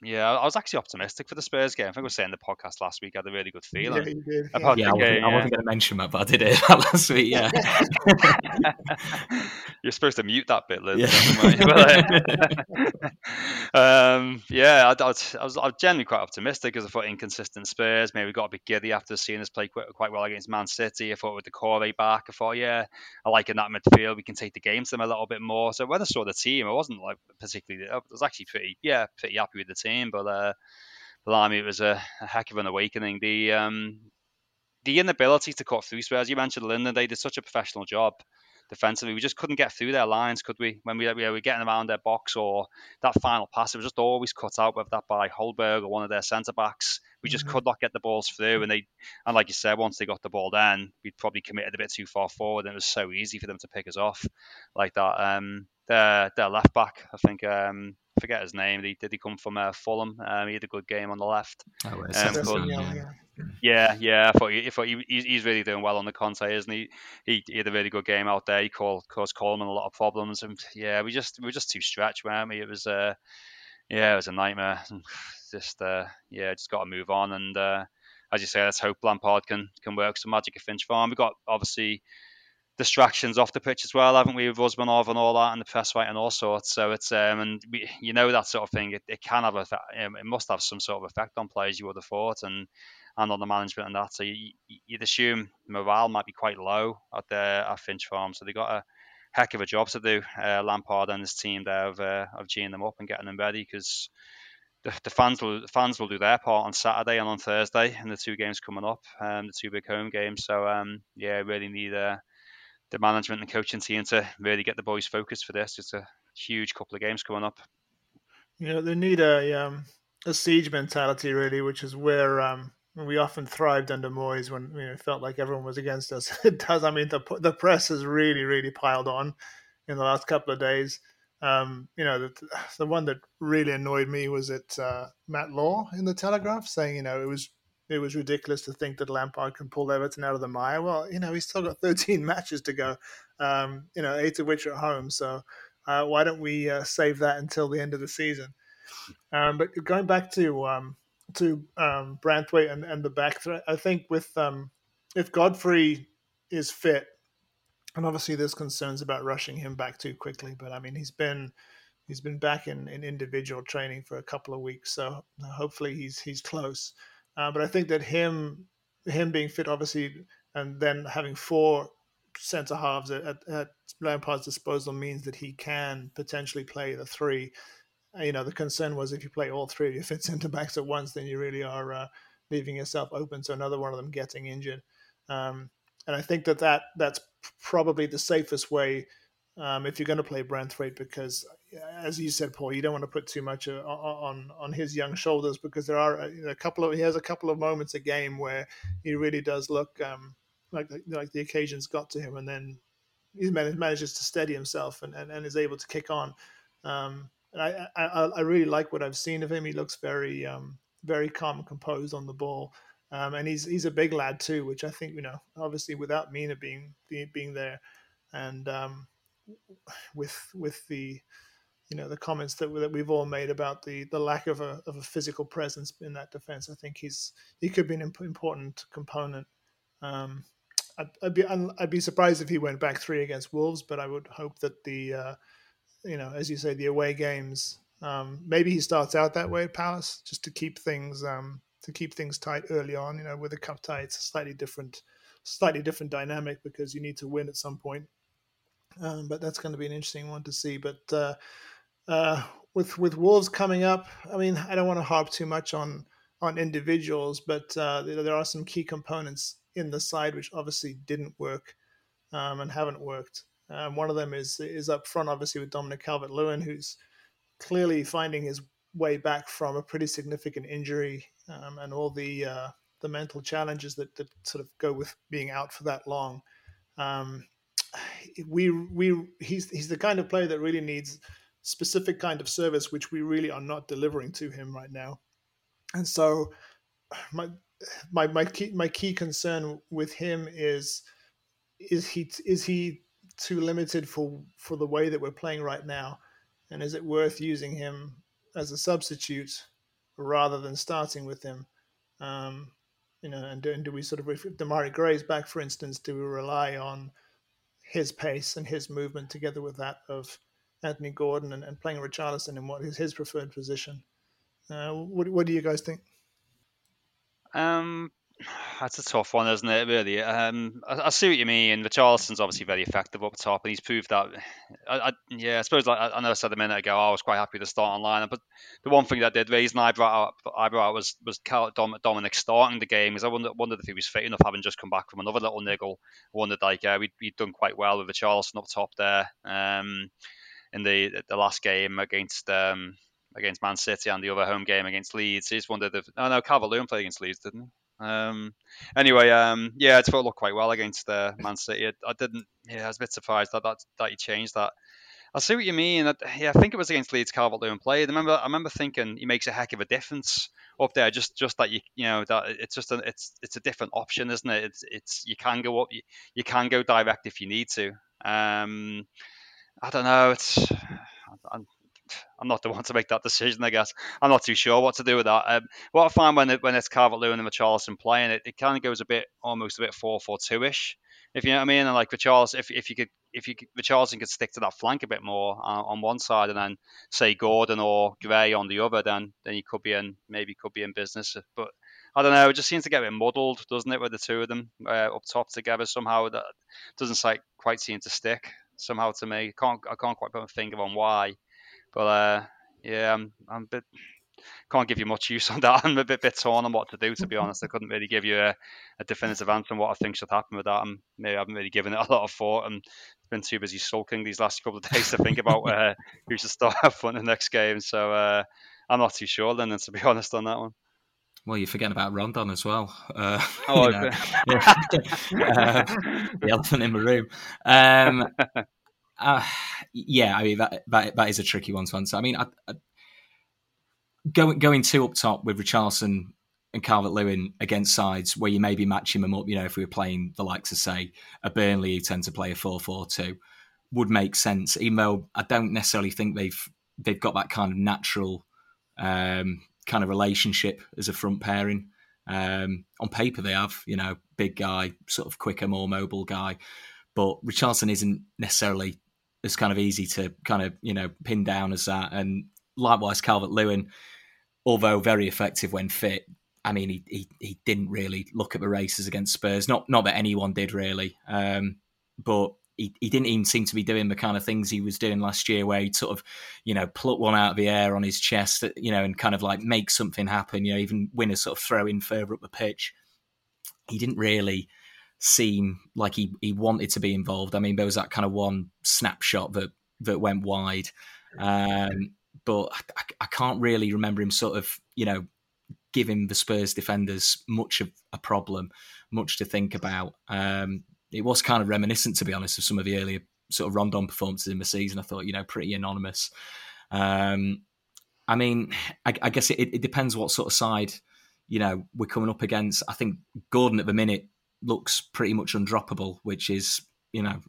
yeah, I was actually optimistic for the Spurs game. I think I was saying the podcast last week. I had a really good feeling. Yeah, you did. Yeah, yeah I, wasn't, game, I wasn't going to mention that, but I did it [LAUGHS] last week. Yeah. [LAUGHS] [LAUGHS] You're supposed to mute that bit, Liz. Yeah, [LAUGHS] [LAUGHS] um, yeah I, I, was, I, was, I was generally quite optimistic because I thought inconsistent Spurs. Maybe we got a bit giddy after seeing us play quite, quite well against Man City. I thought with Doucouré back, I thought, yeah, I like in that midfield. We can take the game to them a little bit more. So when I saw the team, I wasn't like particularly. I was actually pretty, yeah, pretty happy with the team. But uh, blimey, it was a, a heck of an awakening. The um, the inability to cut through Spurs. You mentioned Lyndon; they did such a professional job defensively. We just couldn't get through their lines, could we? When we, we were getting around their box or that final pass, it was just always cut out, whether that by Højbjerg or one of their centre backs. We just mm-hmm. could not get the balls through, and they and like you said, once they got the ball, then we'd probably committed a bit too far forward, and it was so easy for them to pick us off like that. Um, their their left back, I think. Um, forget his name. Did he, did he come from uh, Fulham? Um, he had a good game on the left. Oh, um, yeah. yeah, yeah. I thought, he, I thought he, he's really doing well on the Conte, isn't he? he? He had a really good game out there. He caused, caused Coleman a lot of problems, and yeah, we just we were just too stretched, weren't we? It was uh, yeah, it was a nightmare. [SIGHS] Just uh, yeah, just got to move on, and uh, as you say, let's hope Lampard can can work some magic at Finch Farm. We've got obviously distractions off the pitch as well, haven't we, with Usmanov and all that, and the press right and all sorts. So it's um, and we, you know that sort of thing. It, it can have a, um, it must have some sort of effect on players. You would have thought, and and on the management and that. So you, would assume morale might be quite low at the at Finch Farm. So they got a heck of a job to do, uh, Lampard and his team there of uh, of geeing them up and getting them ready because. The, the, fans will the fans will do their part on Saturday and on Thursday, and the two games coming up, um, the two big home games. So um, yeah, really need a the management and coaching team to really get the boys focused for this. It's a huge couple of games coming up. You know, they need a um, a siege mentality really, which is where um, we often thrived under Moyes when you know, it felt like everyone was against us. [LAUGHS] it does. I mean, the the press has really really piled on in the last couple of days. Um, you know, the, the one that really annoyed me was at uh, Matt Law in the Telegraph saying, you know, it was it was ridiculous to think that Lampard can pull Everton out of the mire. Well, you know, he's still got [LAUGHS] 13 matches to go, um, you know, eight of which are at home. So uh, why don't we uh, save that until the end of the season? Um, but going back to um, to um, Branthwaite and, and the back threat, I think with um, if Godfrey is fit, and obviously there's concerns about rushing him back too quickly, but I mean he's been he's been back in, in individual training for a couple of weeks, so hopefully he's he's close. Uh, but I think that him him being fit, obviously, and then having four centre halves at, at, Lampard's disposal means that he can potentially play the three. Uh, you know, the concern was if you play all three of your [LAUGHS] fit centre backs at once, then you really are uh, leaving yourself open to another one of them getting injured. Um, and I think that, that that's probably the safest way um, if you're going to play Branthwaite, because as you said, Paul, you don't want to put too much uh, on on his young shoulders because there are a, couple of he has a couple of moments a game where he really does look um, like the, like the occasions got to him, and then he manages to steady himself and, and, and is able to kick on. Um, and I, I, I really like what I've seen of him. He looks very um, very calm and composed on the ball. Um, and he's he's a big lad too, which I think you know, obviously without Mina being being there, and um, with with the you know the comments that that we've all made about the the lack of a of a physical presence in that defense. I think he's he could be an important component. Um, I'd, I'd, be I'd be surprised if he went back three against Wolves, but I would hope that the uh, you know as you say the away games um, maybe he starts out that way at Palace just to keep things um, to keep things tight early on. You know with the cup tie it's a slightly different slightly different dynamic because you need to win at some point. Um, but that's going to be an interesting one to see. But uh, uh, with with Wolves coming up, I mean, I don't want to harp too much on on individuals, but uh, there are some key components in the side which obviously didn't work um, and haven't worked. Um, one of them is is up front, obviously with Dominic Calvert-Lewin, who's clearly finding his way back from a pretty significant injury um, and all the uh, the mental challenges that, that sort of go with being out for that long. Um, we we he's he's the kind of player that really needs specific kind of service, which we really are not delivering to him right now. And so, my my my key my key concern with him is is he is he too limited for for the way that we're playing right now, and is it worth using him as a substitute rather than starting with him? Um, you know, and do, and do we sort of if Demarai Gray's back, for instance, do we rely on his pace and his movement together with that of Anthony Gordon and, and playing Richarlison in what is his preferred position? Uh, what, what do you guys think? Um, that's a tough one, isn't it? Really. Um, I, I, see what you mean. Richarlison's obviously very effective up top, and he's proved that. [SIGHS] I, I yeah, I suppose like, I know I said a minute ago I was quite happy to start online, but the one thing that did raise an eyebrow, eyebrow was was Dominic starting the game because I wondered, wondered if he was fit enough, having just come back from another little niggle. I wondered like uh, we'd, we'd done quite well with Richarlison up top there. Um, in the the last game against um, against Man City and the other home game against Leeds. I just wondered if oh no, Calvert-Lewin played against Leeds, didn't he? Um, anyway, um, yeah, I thought it looked quite well against uh, Man City. I, I, didn't, yeah, I was a bit surprised that that, that he changed that. I see what you mean. I, yeah, I think it was against Leeds Calvert Lewin played. I remember, I remember thinking he makes a heck of a difference up there. Just, just that you, you know, that it's just a, it's, it's a different option, isn't it? It's, it's you can go up, you, you can go direct if you need to. Um, I don't know. It's, I'm, I'm not the one to make that decision. I guess I'm not too sure what to do with that. Um, what I find when it, when it's Calvert Lewin and Richarlison playing, it, it kind of goes a bit almost a bit four four two ish, if you know what I mean. And like Richarlison, if if you could if you could, Richarlison could stick to that flank a bit more uh, on one side, and then say Gordon or Gray on the other, then then you could be in maybe could be in business. But I don't know. It just seems to get a bit muddled, doesn't it, with the two of them uh, up top together somehow? That doesn't like, quite seem to stick somehow to me. I Can't I can't quite put my finger on why. But uh, yeah, I'm, I'm a bit can't give you much use [LAUGHS] on that. I'm a bit, bit torn on what to do, to be honest. I couldn't really give you a, a definitive answer on what I think should happen with that. I'm, maybe I haven't really given it a lot of thought and been too busy sulking these last couple of [LAUGHS] days to think about uh, who should start [LAUGHS] front the next game. So uh, I'm not too sure then, to be honest on that one. Well, you're forgetting about Rondon as well. Uh, [LAUGHS] oh, know, [LAUGHS] yeah. uh, the elephant in the room. Um, [LAUGHS] uh, yeah, I mean that, that that is a tricky one to answer. I mean, I, I, going going two up top with Richarlison and Calvert Lewin against sides where you may be matching them up. You know, if we were playing the likes of say a Burnley who tend to play a four four two, would make sense. Even though I don't necessarily think they've they've got that kind of natural um, kind of relationship as a front pairing. Um, on paper, they have, you know, big guy, sort of quicker, more mobile guy. But Richarlison isn't necessarily as kind of easy to kind of you know pin down as that. And likewise, Calvert Lewin, although very effective when fit, I mean he, he, he didn't really look at the races against Spurs. Not not that anyone did really, um, but. He, he didn't even seem to be doing the kind of things he was doing last year, where he'd sort of, you know, pluck one out of the air on his chest, you know, and kind of like make something happen. You know, even win a sort of throw in further up the pitch. He didn't really seem like he, he wanted to be involved. I mean, there was that kind of one snapshot that that went wide, um, but I, I, can't really remember him sort of you know giving the Spurs defenders much of a problem, much to think about. Um, it was kind of reminiscent, to be honest, of some of the earlier sort of Rondon performances in the season. I thought you know pretty anonymous. Um, I mean, I, I guess it, it depends what sort of side you know we're coming up against. I think Gordon at the minute looks pretty much undroppable, which is you know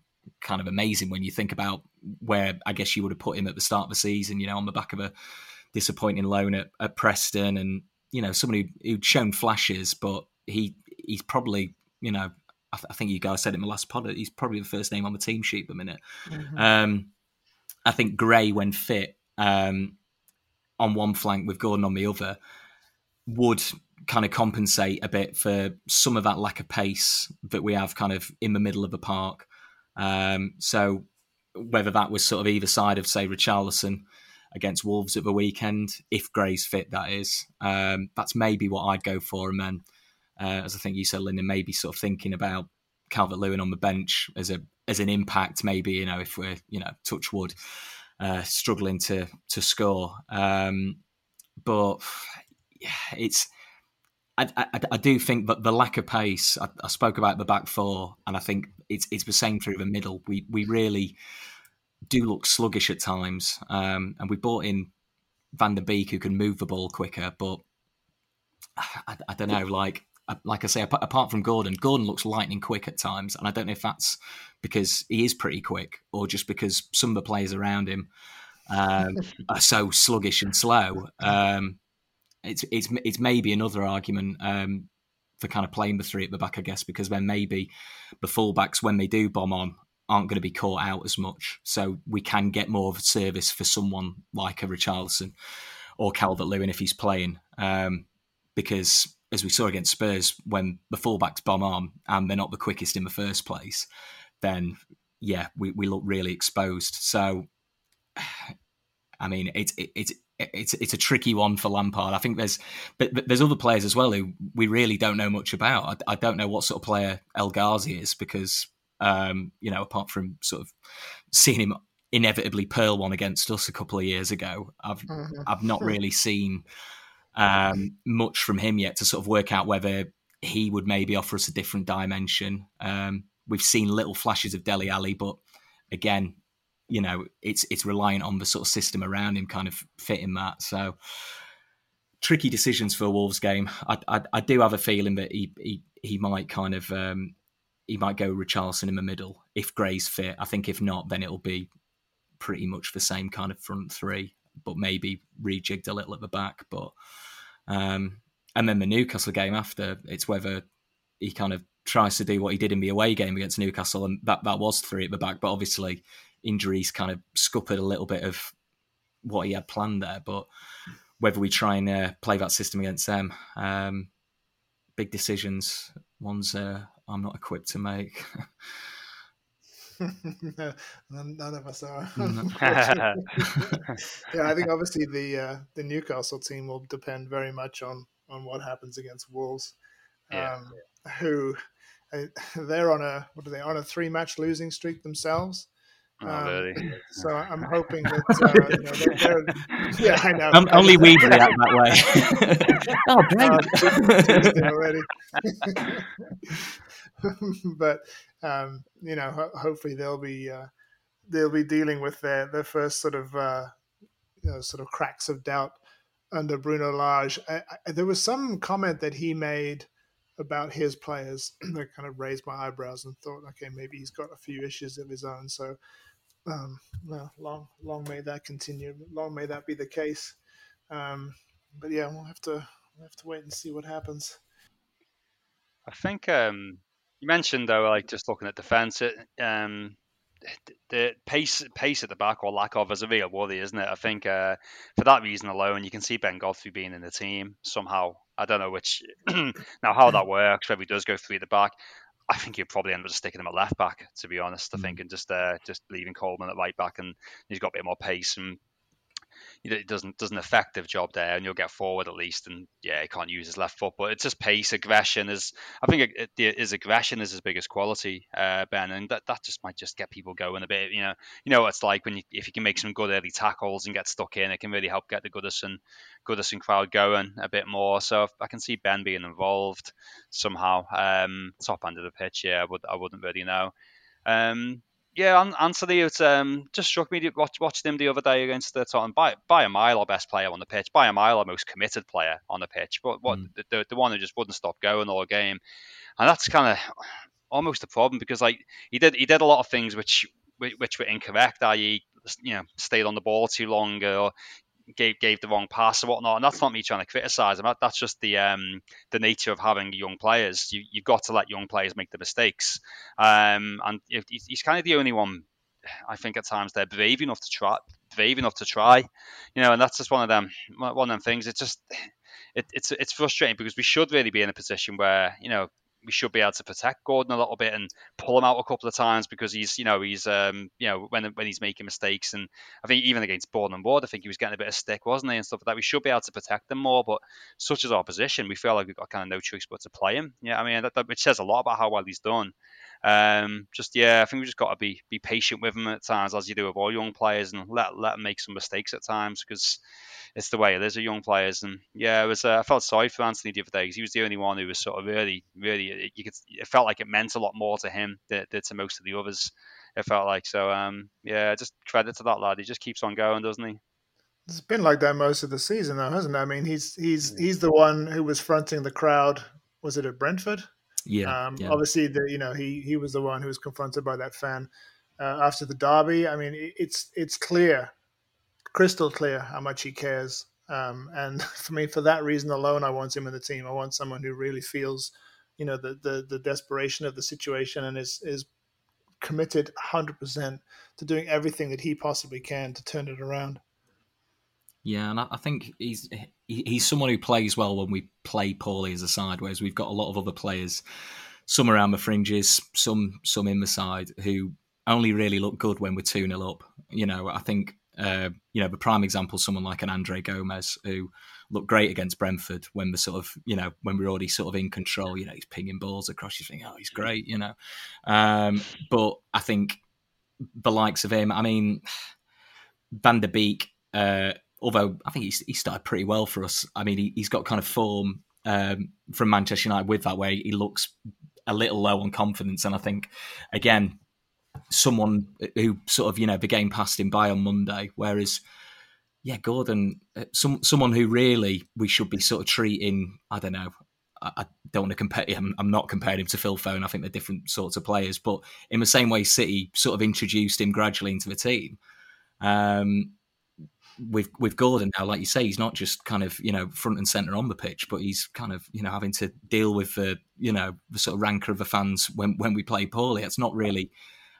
kind of amazing when you think about where I guess you would have put him at the start of the season. You know, on the back of a disappointing loan at, at Preston, and you know somebody who'd shown flashes, but he he's probably you know I, th- I, think you guys said it in the last pod he's probably the first name on the team sheet at the minute. Mm-hmm. Um, I think Gray, when fit, um, on one flank with Gordon on the other, would kind of compensate a bit for some of that lack of pace that we have kind of in the middle of the park. Um, so whether that was sort of either side of say Richarlison against Wolves at the weekend, if Gray's fit, that is, um, that's maybe what I'd go for. And then, uh, as I think you said, Lyndon, maybe sort of thinking about Calvert Lewin on the bench as a as an impact. Maybe you know if we're you know touch wood, uh, struggling to to score. Um, but yeah, it's I, I, I, do think that the lack of pace, I, I, spoke about the back four, and I think it's it's the same through the middle. We we really do look sluggish at times, um, and we brought in Van der Beek who can move the ball quicker, but [SIGHS] I don't know, like like I say, apart from Gordon, Gordon looks lightning quick at times, and I don't know if that's because he is pretty quick or just because some of the players around him um, [LAUGHS] are so sluggish and slow. Um, it's it's it's maybe another argument um, for kind of playing the three at the back, I guess, because then maybe the fullbacks when they do bomb on aren't going to be caught out as much, so we can get more of a service for someone like a Richarlison or Calvert Lewin if he's playing, um, because as we saw against Spurs, when the fullbacks bomb on and they're not the quickest in the first place, then yeah, we, we look really exposed. So, [SIGHS] I mean, it's it, it's it's it's a tricky one for Lampard. I think there's but, but, there's other players as well who we really don't know much about. I, I don't know what sort of player El Ghazi is because um, you know apart from sort of seeing him inevitably pearl one against us a couple of years ago, I've mm-hmm. I've not really seen um, much from him yet to sort of work out whether he would maybe offer us a different dimension. Um, we've seen little flashes of Dele Alli, but again, you know, it's it's reliant on the sort of system around him kind of fitting that. So tricky decisions for a Wolves game. I, I, I do have a feeling that he he, he might kind of um, he might go Richarlison in the middle if Gray's fit. I think if not, then it'll be pretty much the same kind of front three, but maybe rejigged a little at the back. But um, and then the Newcastle game after, it's whether he kind of tries to do what he did in the away game against Newcastle, and that that was three at the back. But obviously, injuries kind of scuppered a little bit of what he had planned there. But whether we try and uh, play that system against them, um, big decisions, ones uh, I'm not equipped to make. [LAUGHS] [LAUGHS] no, none of us are. [LAUGHS] [LAUGHS] yeah, I think obviously the uh, the Newcastle team will depend very much on on what happens against Wolves, yeah. um, who uh, they're on a what are they on a three match losing streak themselves. Oh, um, really? So I'm hoping that uh, you know, they're, they're, yeah, I know. Um, only we react that way. oh, great! Uh, already. [LAUGHS] but um, you know, ho- hopefully they'll be uh, they'll be dealing with their their first sort of uh, you know, sort of cracks of doubt under Bruno Lage. I, I, there was some comment that he made about his players [CLEARS THROAT] that kind of raised my eyebrows and thought, okay, maybe he's got a few issues of his own. So, um, well, long long may that continue. Long may that be the case. Um, but yeah, we'll have to we'll have to wait and see what happens. I think um, you mentioned though, like just looking at defence, um, the pace pace at the back or lack of is a real worry, isn't it? I think uh, for that reason alone, you can see Ben Godfrey being in the team somehow. I don't know which [CLEARS THROAT] now how that works. Whether he does go three at the back, I think he'll probably end up sticking him at left back. To be honest, I think mm. and just uh, just leaving Coleman at right back, and he's got a bit more pace and it doesn't does an effective job there, and you'll get forward at least. And yeah, he can't use his left foot, but it's just pace, aggression is. I think it, it, his aggression is his biggest quality, uh, Ben, and that, that just might just get people going a bit. You know, you know what it's like when you, if you can make some good early tackles and get stuck in, it can really help get the Goodison Goodison crowd going a bit more. So I can see Ben being involved somehow. Um, top end of the pitch, yeah, I would I wouldn't really know. Um, yeah, Anthony, it um, just struck me. Watch, watched him the other day against the Tottenham. By, by a mile, our best player on the pitch. By a mile, our most committed player on the pitch. But what mm. the, the one who just wouldn't stop going all game, and that's kind of almost a problem because like he did he did a lot of things which which were incorrect, i.e., you know, stayed on the ball too long, or gave gave the wrong pass or whatnot. And that's not me trying to criticize him. That's just the um, the nature of having young players. You you've got to let young players make the mistakes. Um, and he's kind of the only one. I think at times they're brave enough to try, brave enough to try, you know, and that's just one of them, one of them things. It's just, it, it's it's frustrating because we should really be in a position where you know we should be able to protect Gordon a little bit and pull him out a couple of times because he's, you know, he's, um, you know, when when he's making mistakes, and I think even against Bournemouth Ward, I think he was getting a bit of stick, wasn't he, and stuff like that. We should be able to protect them more, but such as our position, we feel like we've got kind of no choice but to play him. Yeah, I mean, that, that, which says a lot about how well he's done. Um, just yeah, I think we've just got to be be patient with them at times, as you do with all young players, and let let them make some mistakes at times because it's the way it is with young players. And yeah, it was uh, I felt sorry for Anthony the other day because he was the only one who was sort of really, really you could it felt like it meant a lot more to him than, than to most of the others. It felt like so. Um, yeah, just credit to that lad. He just keeps on going, doesn't he? It's been like that most of the season, though, hasn't it? I mean, he's he's he's the one who was fronting the crowd. Was it at Brentford? Yeah, um, yeah. Obviously, the you know he he was the one who was confronted by that fan uh, after the derby. I mean, it's it's clear, crystal clear, how much he cares. Um, and [LAUGHS] for me, for that reason alone, I want him in the team. I want someone who really feels, you know, the the, the desperation of the situation and is is committed 100% to doing everything that he possibly can to turn it around. Yeah, and I think he's he's someone who plays well when we play poorly as a side, whereas we've got a lot of other players, some around the fringes, some some in the side, who only really look good when we're 2 0 up. You know, I think, uh, you know, the prime example, someone like an Andre Gomes, who looked great against Brentford when we're sort of, you know, when we're already sort of in control, you know, he's pinging balls across, you think, oh, he's great, you know. Um, but I think the likes of him, I mean, Van der Beek, uh, although I think he's, he started pretty well for us. I mean, he, has got kind of form um, from Manchester United with that way. He looks a little low on confidence, and I think again, someone who sort of you know the game passed him by on Monday, whereas. Yeah, Gordon, uh, some someone who really we should be sort of treating. I don't know. I, don't want to compare him. I'm not comparing him to Phil Foden. I think they're different sorts of players. But in the same way, City sort of introduced him gradually into the team. Um, with with Gordon now, like you say, he's not just kind of you know front and center on the pitch, but he's kind of you know having to deal with the you know the sort of rancor of the fans when when we play poorly. It's not really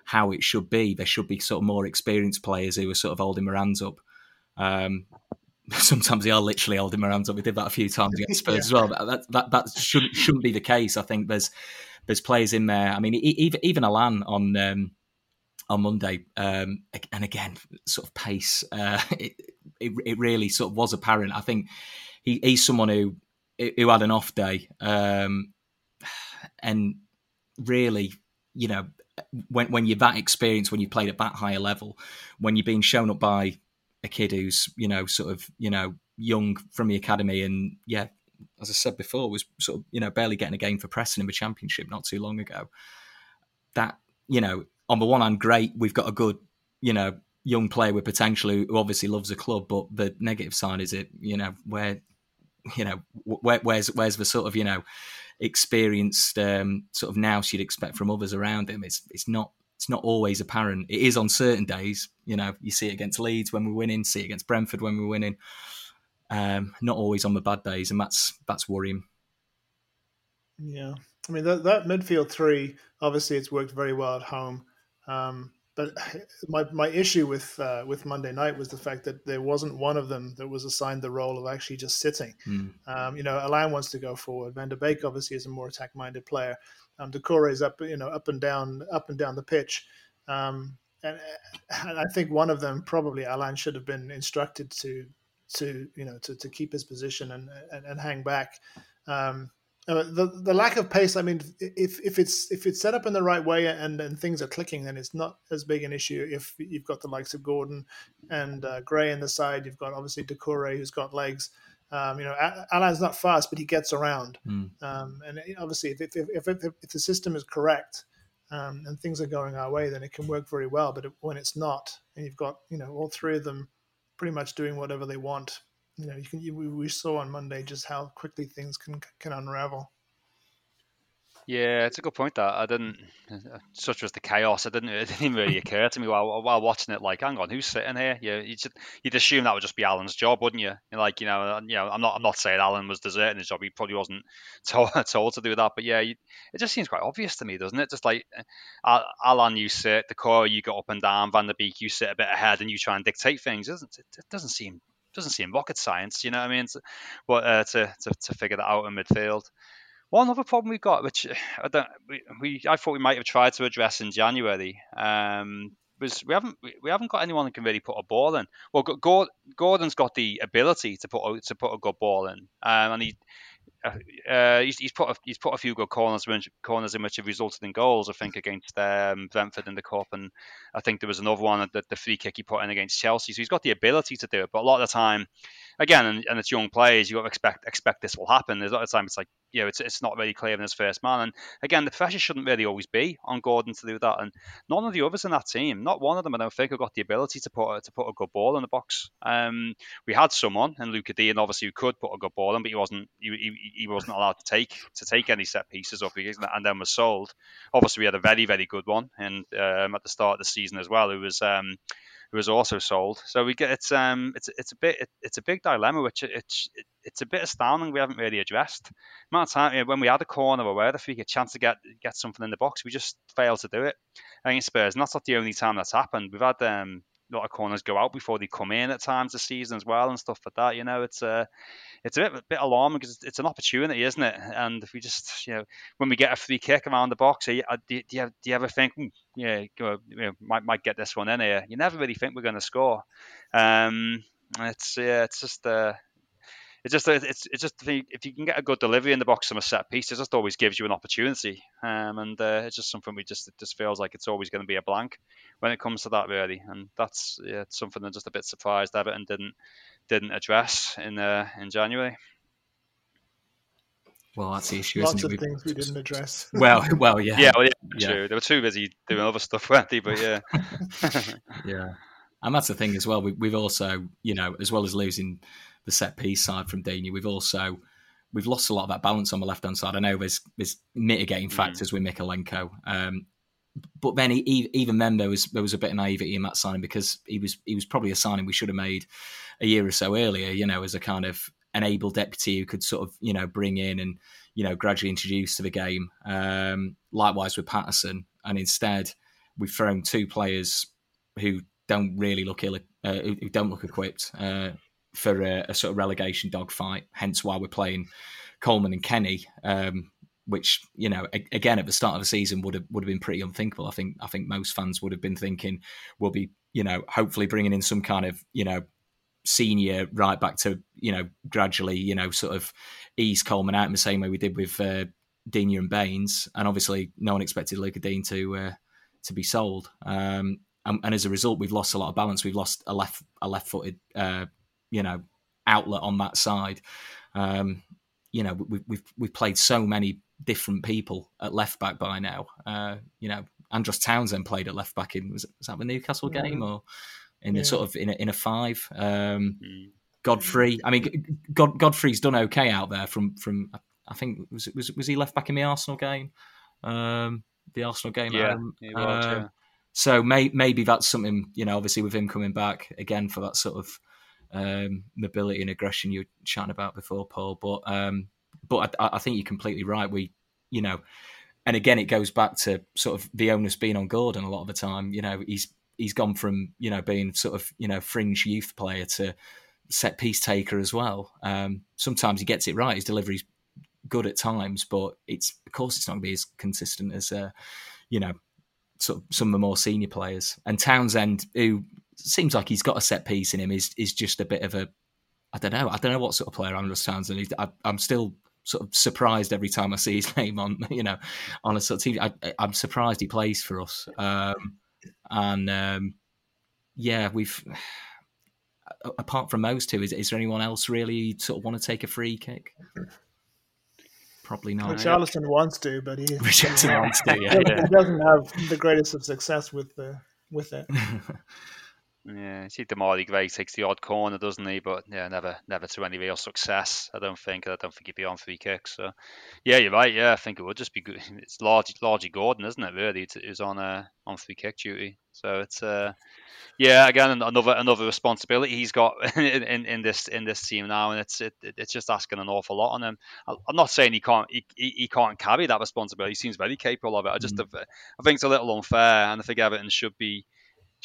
how it should be. There should be sort of more experienced players who are sort of holding their hands up. Um, [LAUGHS] sometimes they are literally holding their hands up. We did that a few times against [LAUGHS] Spurs yeah. as well. That that that shouldn't shouldn't be the case. I think there's there's players in there. I mean, even even Allan on. Um, on Monday, um, and again, sort of pace. Uh, [LAUGHS] it, it, it, really sort of was apparent. I think he, he's someone who who had an off day, um, and really, you know, when when you're that experienced, when you played at that higher level, when you're being shown up by a kid who's you know sort of you know young from the academy, and yeah, as I said before, was sort of you know barely getting a game for Preston in the Championship not too long ago. That you know on the one hand, great, we've got a good, you know, young player with potential who, obviously loves the club, but the negative side is it, you know, where, you know, where, where's where's the sort of, you know, experienced um, sort of nous you'd expect from others around him. It's it's not it's not always apparent. It is on certain days. You know, you see it against Leeds when we're winning, see it against Brentford when we're winning. Um, not always on the bad days, and that's that's worrying. Yeah, I mean that, that midfield three. Obviously, it's worked very well at home. Um, but [SIGHS] my my issue with uh, with Monday night was the fact that there wasn't one of them that was assigned the role of actually just sitting. Mm. Um, you know, Allan wants to go forward. Van der Beek obviously is a more attack minded player. Um, Doucouré is up, you know, up and down, up and down the pitch. Um, and, and, I think one of them probably Allan should have been instructed to to you know to, to keep his position and and, and hang back. Um, uh, the the lack of pace. I mean, if if it's if it's set up in the right way and and things are clicking, then it's not as big an issue. If you've got the likes of Gordon and uh, Gray in the side, you've got obviously Doucouré who's got legs. Um, you know, Allan's not fast, but he gets around. Mm. Um, and obviously, if if, if if, if the system is correct um, and things are going our way, then it can work very well. But when it's not, and you've got you know all three of them pretty much doing whatever they want, you know, you can. You, we saw on Monday just how quickly things can can unravel. Yeah, it's a good point. That I didn't, such was the chaos. It didn't, it didn't really occur to me while, while watching it. Like, hang on, who's sitting here? You, you just, you'd assume that would just be Allan's job, wouldn't you? Like, you know, uh, you know, I'm not, I'm not saying Allan was deserting his job. He probably wasn't [LAUGHS] told, told to do that. But yeah, you, it just seems quite obvious to me, doesn't it? Just like Alan, you sit, Doucouré, you go up and down. Van der Beek, you sit a bit ahead and you try and dictate things. It doesn't, it doesn't seem doesn't seem rocket science, you know what I mean? But uh, to, to to figure that out in midfield. One other problem we've got, which I don't, we, we I thought we might have tried to address in January, um, was we haven't we haven't got anyone who can really put a ball in. Well, Gordon's got the ability to put a, to put a good ball in, um, and he uh, he's, he's, put a, he's put a few good corners corners in which have resulted in goals. I think against um, Brentford in the cup, and I think there was another one that the free kick he put in against Chelsea. So he's got the ability to do it, but a lot of the time, again, and, and it's young players, you expect expect this will happen. There's a lot of time it's like you know it's it's not really clear in his first man, and again, the pressure shouldn't really always be on Gordon to do that. And none of the others in that team, not one of them, I don't think, have got the ability to put a, to put a good ball in the box. Um, we had someone in Lucas Digne, obviously, who could put a good ball in, but he wasn't he, he, he wasn't allowed to take to take any set pieces up, and then was sold. Obviously, we had a very very good one, and um, at the start of the season as well, who was. Um, who was also sold. So we get it's um it's it's a bit it, it's a big dilemma, which it's it, it's a bit astounding we haven't really addressed. Time you know, when we had a corner or where if we get a chance to get get something in the box, we just failed to do it against Spurs. And that's not the only time that's happened. We've had um a lot of corners go out before they come in at times this season as well and stuff like that. You know, it's uh it's a bit, a bit alarming because it's an opportunity, isn't it? And if we just, you know, when we get a free kick around the box, do you, do you, do you ever think, hmm, yeah, you know, might might get this one in here? You never really think we're going to score. Um, it's yeah, it's just uh, it's just it's it's just if you can get a good delivery in the box from a set piece, it just always gives you an opportunity. Um, and uh, it's just something we just it just feels like it's always going to be a blank when it comes to that really. And that's yeah, something I'm just a bit surprised Everton didn't didn't address in uh, in January. Well, that's the issue. Lots of it? things we didn't address. [LAUGHS] well, well, yeah, yeah, well, yeah, yeah, true. They were too busy doing other stuff, weren't they? But yeah, [LAUGHS] yeah, and that's the thing as well. We, we've also, you know, as well as losing the set piece side from Digne, we've also we've lost a lot of that balance on the left hand side. I know there's there's mitigating mm. factors mm. with Mykolenko, um, but then he, even then there was there was a bit of naivety in that signing because he was he was probably a signing we should have made a year or so earlier. You know, as a kind of an able deputy who could sort of you know bring in and you know gradually introduce to the game. Um, likewise with Patterson, and instead we've thrown two players who don't really look ill, uh, who don't look equipped uh, for a, a, sort of relegation dogfight. Hence why we're playing Coleman and Kenny. Um, which you know again at the start of the season would have would have been pretty unthinkable. I think I think most fans would have been thinking we'll be you know hopefully bringing in some kind of you know senior right back to you know gradually you know sort of ease Coleman out in the same way we did with uh, and Baines, and obviously no one expected Lucas Digne to uh, to be sold. Um, and, and, as a result, we've lost a lot of balance. We've lost a left a left footed uh, you know outlet on that side. Um, you know we, we've we've played so many different people at left back by now. Uh, you know, Andros Townsend played at left back in was, was that the Newcastle mm. game or in yeah. a sort of in a, in a five. Um, mm. Godfrey, I mean, God, Godfrey's done okay out there from from I think was was was he left back in the Arsenal game, um, the Arsenal game. Yeah, was, uh, yeah. So may, maybe that's something you know. Obviously, with him coming back again for that sort of um, mobility and aggression you were chatting about before, Paul. But um, but I, I, think you're completely right. We, you know, and again, it goes back to sort of the onus being on Gordon a lot of the time. You know, he's he's gone from you know being sort of you know fringe youth player to set piece taker as well. Um, sometimes he gets it right. His delivery's good at times, but it's of course it's not going to be as consistent as uh, you know some of the more senior players. And Townsend, who seems like he's got a set piece in him, is is just a bit of a I don't know. I don't know what sort of player Andros Townsend is. I, I'm still sort of surprised every time I see his [LAUGHS] name on you know on a sort of team. I, am surprised he plays for us, um, and um, yeah, we've [SIGHS] apart from those two, is, is there anyone else really sort of want to take a free kick? Probably not. Richarlison wants to, but he, [LAUGHS] Richarlison wants to. Yeah, [LAUGHS] he doesn't have the greatest of success with the with it. Yeah, see Demarai Gray takes the odd corner, doesn't he? But yeah, never never to any real success. I don't think. I don't think he'd be on free kicks. So yeah, you're right. Yeah, I think it would just be good. [LAUGHS] It's largely largely Gordon, isn't it? Really, who's on uh, on free kick duty. So it's uh, yeah, again another another responsibility he's got [LAUGHS] in, in, in this in this team now, and it's it, it's just asking an awful lot on him. I'm not saying he can't he, he can't carry that responsibility. He seems very capable of it. I just mm. I think it's a little unfair, and I think Everton should be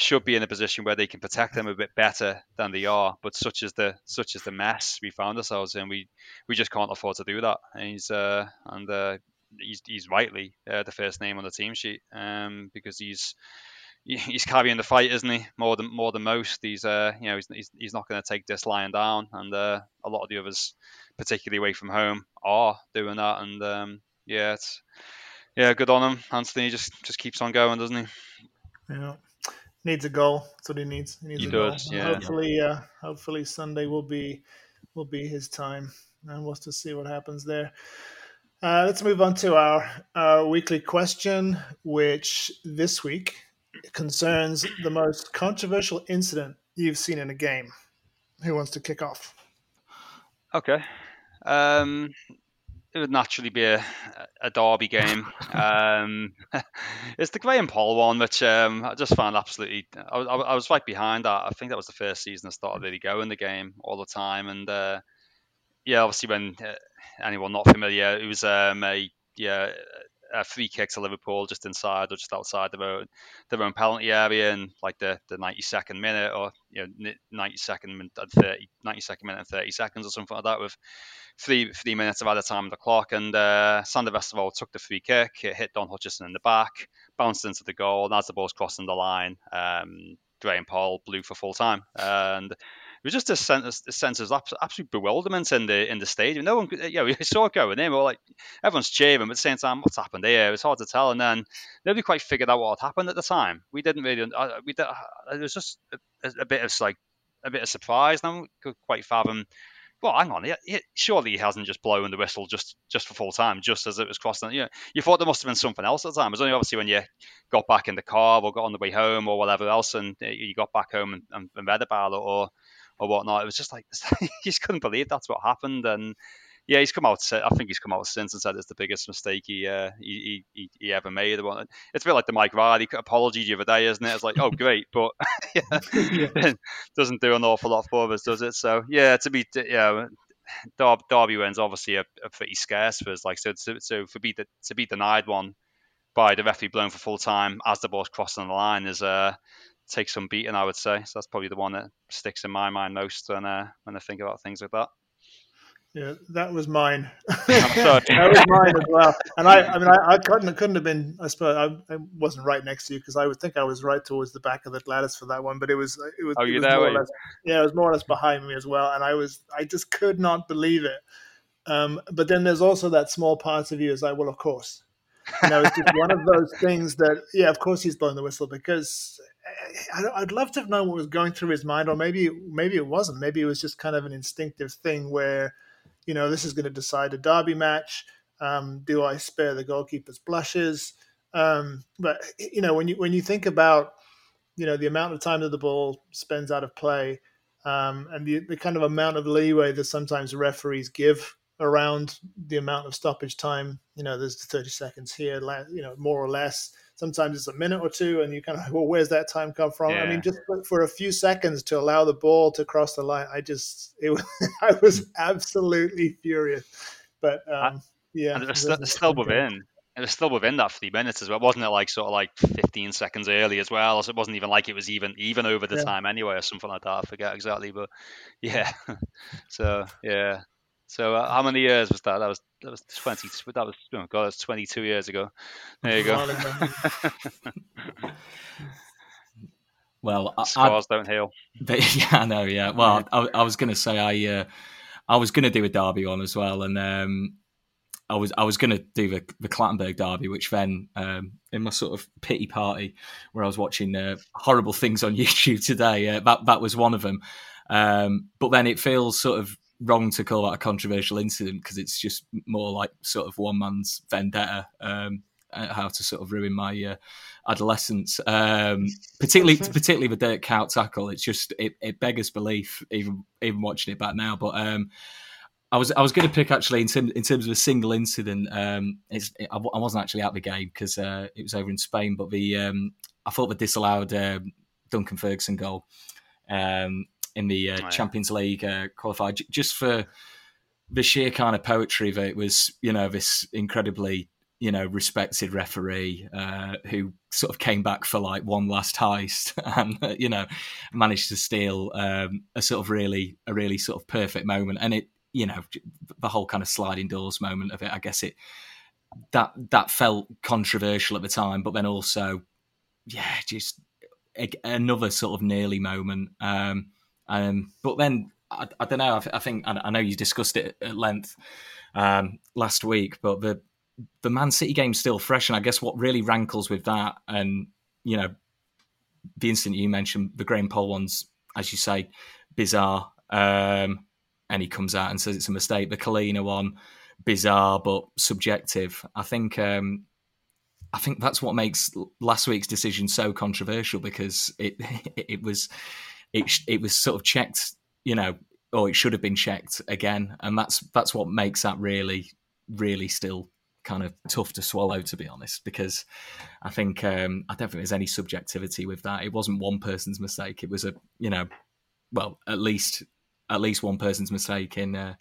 should be in a position where they can protect them a bit better than they are. But such is the such is the mess we found ourselves in, we we just can't afford to do that. And he's uh, and uh, he's he's rightly uh, the first name on the team sheet um, because he's he's carrying the fight, isn't he? More than more than most. He's uh, you know, he's he's, he's not going to take this lying down, and uh, a lot of the others, particularly away from home, are doing that. And um, yeah, it's yeah, good on him. Anthony just just keeps on going, doesn't he? Yeah, needs a goal. That's what he needs. He needs he a does. goal. Yeah. Hopefully, uh, hopefully Sunday will be will be his time, and we'll just see what happens there. Uh, let's move on to our, our weekly question, which this week concerns the most controversial incident you've seen in a game. Who wants to kick off? Okay. Um, it would naturally be a, a derby game. [LAUGHS] um, [LAUGHS] it's the Graham Poll one, which um, I just found absolutely. I, I, I, was right behind that. I think that was the first season I started really going the game all the time, and uh, yeah, obviously when uh, anyone not familiar, it was um, a yeah a free kick to Liverpool just inside or just outside their own their own penalty area in like the, the 92nd minute or you know 92nd and 30 92nd minute and 30 seconds or something like that with three three minutes of added time on the clock and uh, Sander Westerveld took the free kick. It hit Don Hutchison in the back bounced into the goal. And as the ball's crossing the line um, Graham Poll blew for full time. And was just a sense, a sense of absolute bewilderment in the in the stadium. No one, you know, [LAUGHS] we saw it going in. We were like, everyone's cheering, but at the same time, what's happened here? It was hard to tell. And then nobody quite figured out what had happened at the time. We didn't really. Uh, we did, it was just a, a, bit of like a bit of surprise. No one could quite fathom. Well, hang on. He, he, surely he hasn't just blown the whistle just just for full time, just as it was crossing. You know, you thought there must have been something else at the time. It was only obviously when you got back in the car or got on the way home or whatever else, and you got back home and, and, and read about it, or or whatnot. It was just like [LAUGHS] he just couldn't believe that's what happened, and yeah, he's come out. I think he's come out since and said it's the biggest mistake he uh, he, he, he ever made. It's a bit like the Mike Riley apology the other day, isn't it? It's like, oh great, but [LAUGHS] yeah, [LAUGHS] doesn't do an awful lot for us, does it? So yeah, to be yeah. Derby, Derby wins obviously are, are pretty scarce for us. Like so, so, so for be the, to be denied one by the referee blown for full time as the ball's crossing the line is uh take some beating, I would say. So that's probably the one that sticks in my mind most when uh, when I think about things like that. Yeah, that was mine. [LAUGHS] [LAUGHS] that was mine as well. And I, I mean, I, I couldn't, couldn't have been. I suppose I, I wasn't right next to you because I would think I was right towards the back of the Gwladys for that one. But it was, it was. Oh, you there? Less, yeah, it was more or less behind me as well, and I was, I just could not believe it. Um, but then there's also that small part of you is like, well, of course. You know, it's just one of those things that, yeah, of course he's blowing the whistle because I'd love to have known what was going through his mind, or maybe maybe it wasn't. Maybe it was just kind of an instinctive thing where, you know, this is going to decide a derby match. Um, do I spare the goalkeeper's blushes? Um, but you know, when you when you think about, you know, the amount of time that the ball spends out of play, um, and the, the kind of amount of leeway that sometimes referees give around the amount of stoppage time, you know, there's 30 seconds here, you know, more or less. Sometimes it's a minute or two and you kind of well where's that time come from? Yeah. i mean just for a few seconds to allow the ball to cross the line i just it was [LAUGHS] i was absolutely furious. But um, yeah and it was still, still within it was still within that three minutes as well wasn't it like sort of like 15 seconds early as well? So it wasn't even like it was even even over the yeah. time anyway or something like that i forget exactly but yeah. [LAUGHS] So yeah so uh, how many years was that? That was that was twenty. That was oh god, that's twenty two years ago. There you go. [LAUGHS] well, scars I, don't heal. [LAUGHS] But, yeah, I know. Yeah. Well, I, I was going to say I uh, I was going to do a derby one as well, and um, I was I was going to do the, the Clattenburg derby, which then um, in my sort of pity party where I was watching uh, horrible things on [LAUGHS] YouTube today, uh, that that was one of them. Um, but then it feels sort of wrong to call that a controversial incident because it's just more like sort of one man's vendetta. Um, how to sort of ruin my uh, adolescence, um, particularly particularly the Dirk Kuyt tackle. It's just it, it beggars belief, even even watching it back now. But um, I was I was going to pick actually in, term, in terms of a single incident. Um, it, I, I, wasn't actually at the game because uh, it was over in Spain, but the um, I thought the disallowed um, Duncan Ferguson goal. Um, in the uh, oh, yeah. Champions League uh, qualified, j- just for the sheer kind of poetry that it was, you know, this incredibly, you know, respected referee uh, who sort of came back for like one last heist [LAUGHS] and, you know, managed to steal um, a sort of really, a really sort of perfect moment. And it, you know, the whole kind of sliding doors moment of it, I guess it, that, that felt controversial at the time, but then also, yeah, just another sort of nearly moment. Um, um, but then I, I don't know. I, I think I, I, know you discussed it at length um, last week, but the the Man City game's still fresh, and I guess what really rankles with that, and you know, the incident you mentioned, the Graham Poll one's, as you say, bizarre. Um, and he comes out and says it's a mistake. The Collina one, bizarre but subjective. I think um, I think that's what makes last week's decision so controversial because it [LAUGHS] it was it it was sort of checked, you know, or it should have been checked again, and that's that's what makes that really really still kind of tough to swallow to be honest because i think um, i don't think there's any subjectivity with that it wasn't one person's mistake it was a you know well at least at least one person's mistake in uh,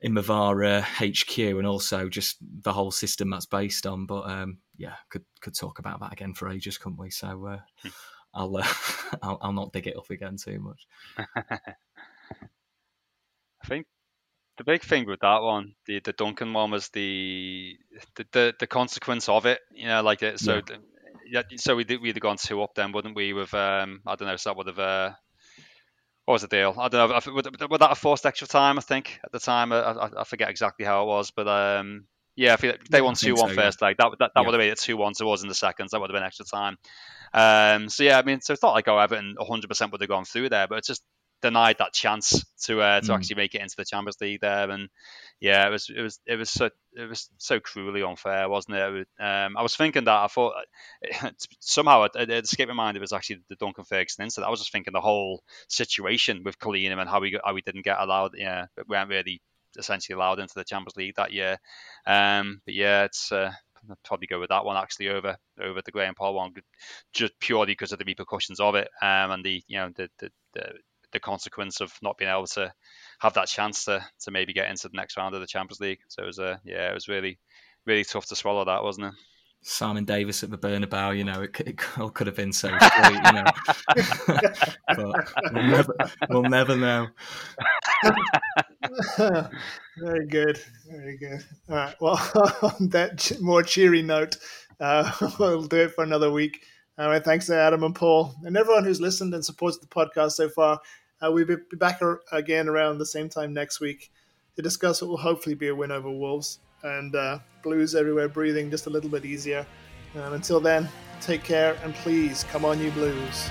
in Mavara HQ and also just the whole system that's based on. But um, yeah, could could talk about that again for ages, couldn't we? So uh, hmm. I'll, uh, [LAUGHS] I'll, I'll not dig it up again too much. I think the big thing with that one, the the Duncan one, was the the the, the consequence of it. You know, like it. So. Yeah. Yeah, so we did, we'd have gone two up then, wouldn't we? With um, I don't know, so that would have uh, what was the deal? I don't know. Would that a forced extra time? I think at the time, I, I, I forget exactly how it was, but um, yeah, if they won two one so, first yeah. leg, that that, that yeah. would have made it two one to us in the seconds. That would have been extra time. Um, so yeah, I mean, so it's not like oh Everton 100 percent would have gone through there, but it's just denied that chance to uh, to mm. actually make it into the Champions League there. And yeah, it was it was it was so it was so cruelly unfair, wasn't it? Um, I was thinking that I thought [LAUGHS] somehow it, it escaped my mind. It was actually the Duncan Ferguson incident. I was just thinking the whole situation with Collina and how we how we didn't get allowed. Yeah, we weren't really essentially allowed into the Champions League that year. Um, but yeah, it's. Uh, I'd probably go with that one actually over over the Graham Poll one, just purely because of the repercussions of it um, and the you know the, the, the the consequence of not being able to have that chance to to maybe get into the next round of the Champions League. So it was a yeah, it was really really tough to swallow that, wasn't it? Simon Davies at the Bernabeu, you know, it, it all could have been so sweet, you know. [LAUGHS] but we'll never, we'll never know. [LAUGHS] [LAUGHS] Very good, very good. All right, well, [LAUGHS] on that more cheery note, uh, [LAUGHS] we'll do it for another week. All right, thanks to Adam and Paul and everyone who's listened and supported the podcast so far. Uh, we'll be back again around the same time next week to discuss what will hopefully be a win over Wolves and uh, Blues everywhere breathing just a little bit easier. Um, until then, take care and please come on, you Blues.